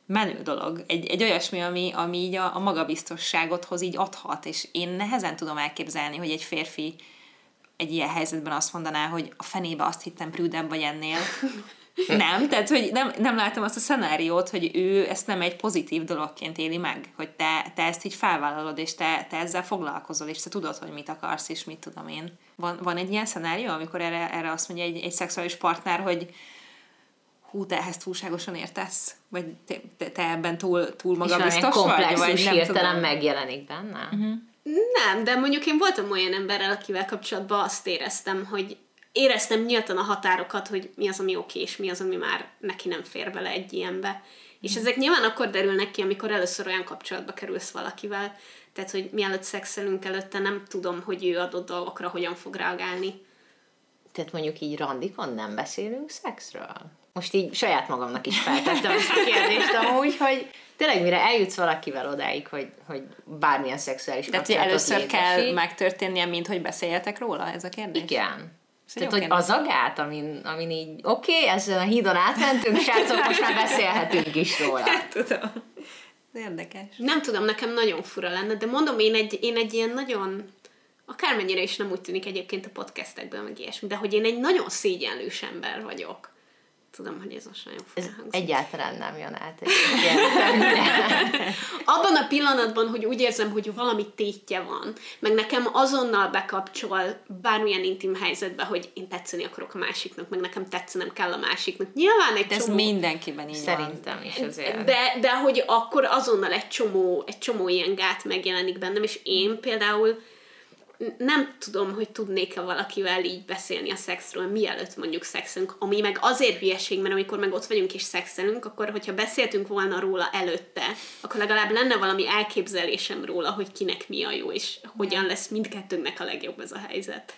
menő dolog, egy, egy olyasmi, ami, ami így a, a magabiztosságothoz így adhat, és én nehezen tudom elképzelni, hogy egy férfi egy ilyen helyzetben azt mondaná, hogy a fenébe azt hittem prűdebb vagy ennél. Nem, tehát hogy nem, nem látom azt a szenáriót, hogy ő ezt nem egy pozitív dologként éli meg, hogy te, te ezt így felvállalod, és te, te ezzel foglalkozol, és te tudod, hogy mit akarsz, és mit tudom én. Van, van egy ilyen szenárió, amikor erre, erre azt mondja egy, egy szexuális partner, hogy hú, te ehhez túlságosan értesz? Vagy te, te, ebben túl, túl magabiztos vagy? Vagy nem hirtelen tudom. megjelenik benne? Uh-huh. Nem, de mondjuk én voltam olyan emberrel, akivel kapcsolatban azt éreztem, hogy éreztem nyíltan a határokat, hogy mi az, ami oké, és mi az, ami már neki nem fér bele egy ilyenbe. És ezek nyilván akkor derülnek ki, amikor először olyan kapcsolatba kerülsz valakivel, tehát, hogy mielőtt szexelünk előtte nem tudom, hogy ő adott dolgokra hogyan fog reagálni. Tehát mondjuk így randikon nem beszélünk szexről? Most így saját magamnak is feltettem ezt a kérdést amúgy, hogy tényleg mire eljutsz valakivel odáig, hogy, hogy bármilyen szexuális Tehát, hogy először létesít. kell megtörténnie, mint hogy beszéljetek róla, ez a kérdés? Igen. Tehát, hogy az a gát, amin, amin így, oké, okay, ezen a hídon átmentünk, srácok, most már beszélhetünk is róla. Tudom. Érdekes. Nem tudom, nekem nagyon fura lenne, de mondom, én egy, én egy ilyen nagyon, akármennyire is nem úgy tűnik egyébként a podcastekben, meg ilyesmi, de hogy én egy nagyon szégyenlős ember vagyok. Tudom, hogy ez most nagyon Ez egyáltalán nem jön át. Abban a pillanatban, hogy úgy érzem, hogy valami tétje van, meg nekem azonnal bekapcsol bármilyen intim helyzetbe, hogy én tetszeni akarok a másiknak, meg nekem tetszenem kell a másiknak. Nyilván egy de ez csomó... mindenkiben így Szerintem van. is azért. De, de hogy akkor azonnal egy csomó, egy csomó ilyen gát megjelenik bennem, és én például nem tudom, hogy tudnék-e valakivel így beszélni a szexről, mielőtt mondjuk szexünk, ami meg azért hülyeség, mert amikor meg ott vagyunk és szexelünk, akkor hogyha beszéltünk volna róla előtte, akkor legalább lenne valami elképzelésem róla, hogy kinek mi a jó, és hogyan lesz mindkettőnknek a legjobb ez a helyzet.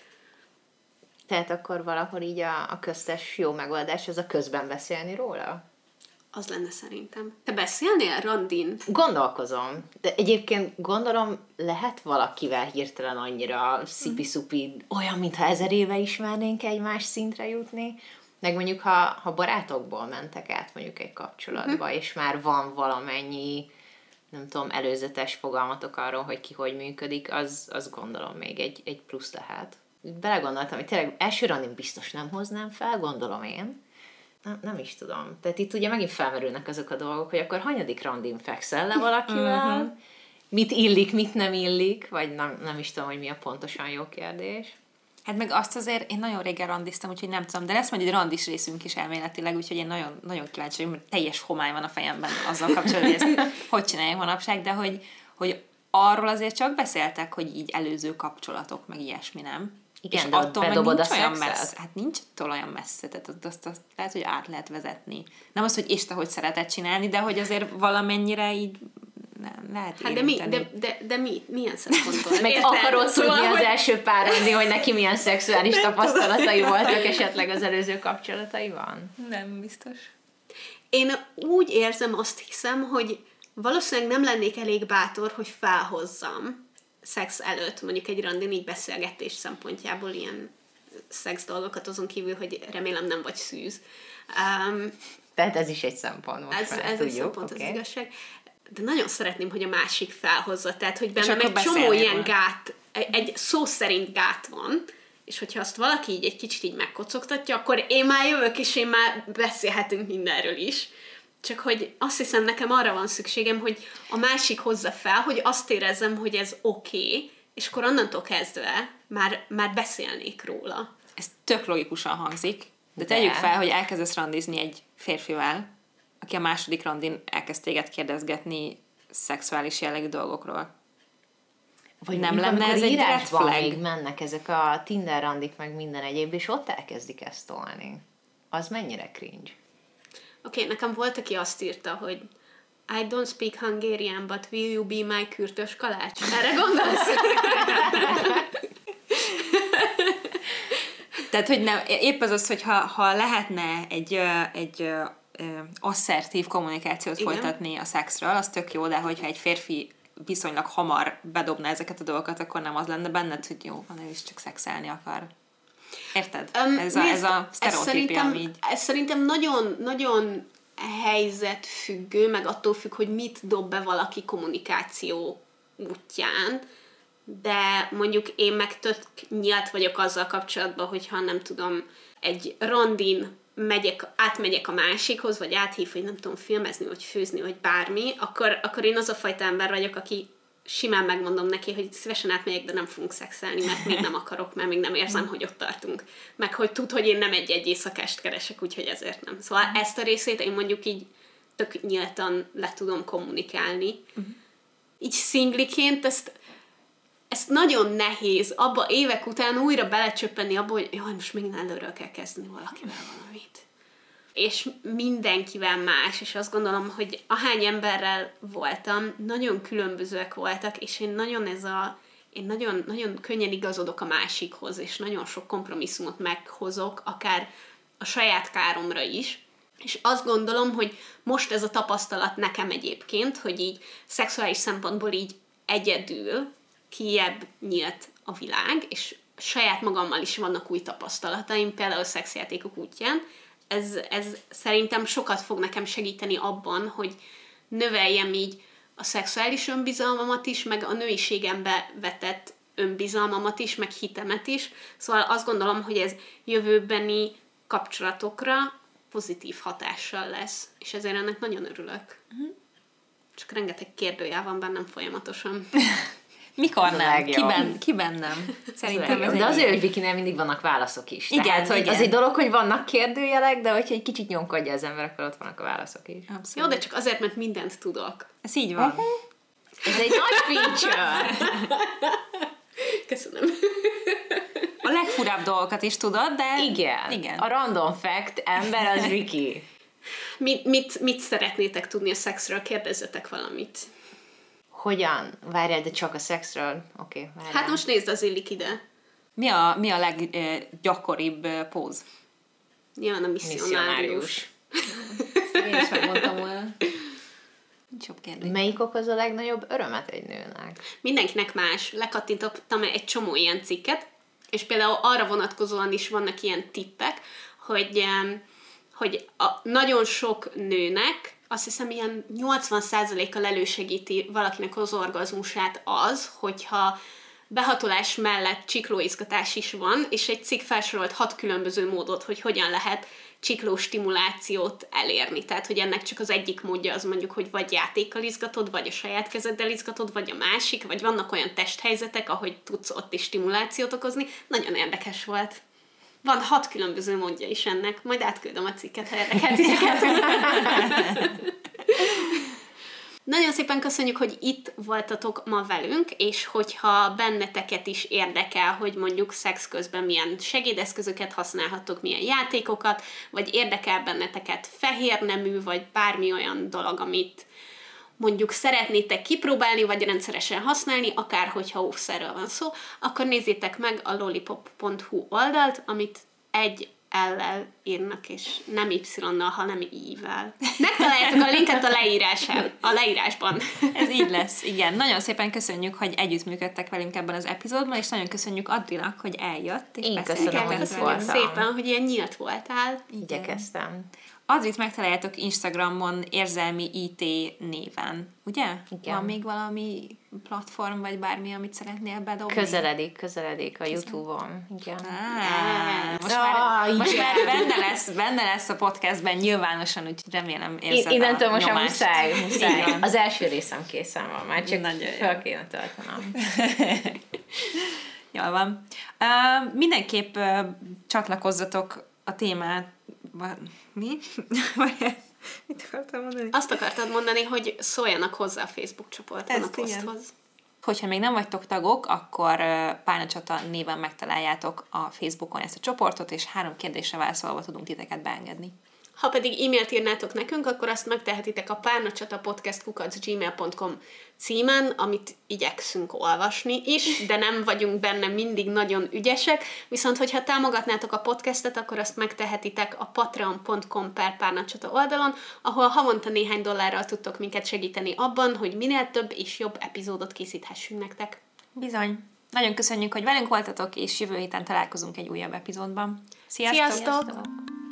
Tehát akkor valahol így a, a köztes jó megoldás az a közben beszélni róla? Az lenne szerintem. Te beszélnél, Randin? Gondolkozom. De egyébként gondolom, lehet valakivel hirtelen annyira szipi-szupi, olyan, mintha ezer éve ismernénk egymás szintre jutni. Meg mondjuk, ha, ha barátokból mentek át mondjuk egy kapcsolatba, uh-huh. és már van valamennyi, nem tudom, előzetes fogalmatok arról, hogy ki hogy működik, az, az gondolom még egy, egy plusz lehet. Belegondoltam, hogy tényleg első randin biztos nem hoznám fel, gondolom én, nem, nem is tudom. Tehát itt ugye megint felmerülnek azok a dolgok, hogy akkor hanyadik randin fekszel le valakivel, uh-huh. mit illik, mit nem illik, vagy nem, nem is tudom, hogy mi a pontosan jó kérdés. Hát meg azt azért én nagyon régen randiztam, úgyhogy nem tudom, de lesz majd egy randis részünk is elméletileg, úgyhogy én nagyon, nagyon kíváncsi vagyok, mert teljes homály van a fejemben azzal kapcsolatban, hogy ezt hogy csinálják manapság, de hogy, hogy arról azért csak beszéltek, hogy így előző kapcsolatok, meg ilyesmi, nem? Igen, és de attól meg nincs a olyan messze. Hát nincs attól olyan messze, tehát azt, azt, azt lehet, hogy át lehet vezetni. Nem az, hogy Isten hogy szeretett csinálni, de hogy azért valamennyire így nem, lehet Hát de, mi, de, de, de mi, milyen szempontból? Meg akarod szóval, tudni az első párani, hogy neki milyen szexuális tapasztalatai voltak esetleg az előző kapcsolataiban? Nem biztos. Én úgy érzem, azt hiszem, hogy valószínűleg nem lennék elég bátor, hogy felhozzam szex előtt, mondjuk egy randin így beszélgetés szempontjából ilyen szex dolgokat, azon kívül, hogy remélem nem vagy szűz. Um, Tehát ez is egy szempont most Ez, ez tudjuk, egy szempont, okay. az igazság. De nagyon szeretném, hogy a másik felhozza. Tehát, hogy bennem egy csomó ilyen gát, egy, egy szó szerint gát van, és hogyha azt valaki így egy kicsit így megkocogtatja, akkor én már jövök, és én már beszélhetünk mindenről is. Csak hogy azt hiszem, nekem arra van szükségem, hogy a másik hozza fel, hogy azt érezzem, hogy ez oké, okay, és akkor onnantól kezdve már, már beszélnék róla. Ez tök logikusan hangzik, de, de tegyük fel, hogy elkezdesz randizni egy férfivel, aki a második randin elkezd téged kérdezgetni szexuális jellegű dolgokról. Vagy nem lenne ez egy red flag? még mennek ezek a Tinder randik, meg minden egyéb, és ott elkezdik ezt tolni. Az mennyire cringe? Oké, okay, nekem volt, aki azt írta, hogy I don't speak Hungarian, but will you be my kürtös kalács? Erre gondolsz? Tehát, hogy nem, épp az az, hogy ha, ha lehetne egy, egy asszertív kommunikációt Igen. folytatni a szexről, az tök jó, de hogyha egy férfi viszonylag hamar bedobna ezeket a dolgokat, akkor nem az lenne benned, hogy jó, van, ő is csak szexelni akar. Érted? Um, ez, a, ez a sztereotípia, ami így... ez szerintem nagyon, nagyon helyzetfüggő, meg attól függ, hogy mit dob be valaki kommunikáció útján, de mondjuk én meg tök nyílt vagyok azzal kapcsolatban, hogyha nem tudom, egy randin megyek, átmegyek a másikhoz, vagy áthív, hogy nem tudom filmezni, vagy főzni, vagy bármi, akkor, akkor én az a fajta ember vagyok, aki simán megmondom neki, hogy szívesen átmegyek, de nem fogunk szexelni, mert még nem akarok, mert még nem érzem, hogy ott tartunk. Meg hogy tud, hogy én nem egy-egy éjszakást keresek, úgyhogy ezért nem. Szóval ezt a részét én mondjuk így tök nyíltan le tudom kommunikálni. Így szingliként ezt, ezt nagyon nehéz abba évek után újra belecsöppenni abba, hogy jaj, most még előről kell kezdeni valakivel valamit és mindenkivel más, és azt gondolom, hogy ahány emberrel voltam, nagyon különbözőek voltak, és én nagyon ez a én nagyon, nagyon könnyen igazodok a másikhoz, és nagyon sok kompromisszumot meghozok, akár a saját káromra is. És azt gondolom, hogy most ez a tapasztalat nekem egyébként, hogy így szexuális szempontból így egyedül kiebb nyílt a világ, és saját magammal is vannak új tapasztalataim, például a szexjátékok útján, ez, ez szerintem sokat fog nekem segíteni abban, hogy növeljem így a szexuális önbizalmamat is, meg a nőiségembe vetett önbizalmamat is, meg hitemet is. Szóval azt gondolom, hogy ez jövőbeni kapcsolatokra pozitív hatással lesz, és ezért ennek nagyon örülök. Csak rengeteg kérdőjel van bennem folyamatosan. Mikor nem? Kiben, kiben nem? Szerintem ez de azért, hogy Vikinél mindig vannak válaszok is. Igen, Tehát, hogy igen. az egy dolog, hogy vannak kérdőjelek, de hogyha egy kicsit nyomkodja az ember, akkor ott vannak a válaszok is. Jó, Abszolút. de csak azért, mert mindent tudok. Ez így van. Ez egy nagy feature! Köszönöm. A legfurább dolgokat is tudod, de... Igen. Igen. A random fact ember az Viki. Mit, mit, mit szeretnétek tudni a szexről? Kérdezzetek valamit. Hogyan? Várjál, de csak a szexről? Oké, okay, várjál. Hát most nézd, az illik ide. Mi a, mi a leggyakoribb póz? Nyilván a misszionárius. Misszionárius. Én is megmondtam volna. Jobb kérdés. Melyik okoz a legnagyobb örömet egy nőnek? Mindenkinek más. Lekattintottam egy csomó ilyen cikket, és például arra vonatkozóan is vannak ilyen tippek, hogy, hogy a, nagyon sok nőnek azt hiszem ilyen 80%-kal elősegíti valakinek az orgazmusát az, hogyha behatolás mellett csiklóizgatás is van, és egy cikk felsorolt hat különböző módot, hogy hogyan lehet stimulációt elérni. Tehát, hogy ennek csak az egyik módja az mondjuk, hogy vagy játékkal izgatod, vagy a saját kezeddel izgatod, vagy a másik, vagy vannak olyan testhelyzetek, ahogy tudsz ott is stimulációt okozni. Nagyon érdekes volt. Van hat különböző módja is ennek, majd átküldöm a cikket, ha érdekel titeket. Nagyon szépen köszönjük, hogy itt voltatok ma velünk, és hogyha benneteket is érdekel, hogy mondjuk szex közben milyen segédeszközöket használhattok, milyen játékokat, vagy érdekel benneteket fehér nemű, vagy bármi olyan dolog, amit mondjuk szeretnétek kipróbálni, vagy rendszeresen használni, akár hogyha óvszerről van szó, akkor nézzétek meg a lollipop.hu oldalt, amit egy L-lel írnak, és nem Y-nal, hanem I-vel. Megtaláljátok a linket a leírásán, a leírásban. Ez így lesz, igen. Nagyon szépen köszönjük, hogy együttműködtek velünk ebben az epizódban, és nagyon köszönjük Adrinak, hogy eljött. És Én köszönöm, hogy. Köszönjük voltam. szépen, hogy ilyen nyílt voltál. Igyekeztem. Adrit megtaláljátok Instagramon érzelmi IT néven, ugye? Igen. Van még valami platform, vagy bármi, amit szeretnél bedobni? Közeledik, közeledik a Youtube-on. Igen. Á, most Ah, már, most igen. már benne, lesz, benne lesz a podcastben nyilvánosan, úgyhogy remélem érzed innentől most már muszáj, muszáj. Az első részem készen van, már csak Nagyon fel kéne töltenem. Jól van. Uh, mindenképp uh, csatlakozzatok a témát. Mi? Mit akartam mondani? Azt akartad mondani, hogy szóljanak hozzá a Facebook csoportban a Ezt igen. poszthoz. Hogyha még nem vagytok tagok, akkor Pálna Csata néven megtaláljátok a Facebookon ezt a csoportot, és három kérdésre válaszolva tudunk titeket beengedni. Ha pedig e-mailt írnátok nekünk, akkor azt megtehetitek a párnacsatapodcast.gmail.com címen, amit igyekszünk olvasni is, de nem vagyunk benne mindig nagyon ügyesek, viszont hogyha támogatnátok a podcastet, akkor azt megtehetitek a patreon.com per párnacsata oldalon, ahol havonta néhány dollárral tudtok minket segíteni abban, hogy minél több és jobb epizódot készíthessünk nektek. Bizony. Nagyon köszönjük, hogy velünk voltatok, és jövő héten találkozunk egy újabb epizódban. Sziasztok! Sziasztok! Sziasztok!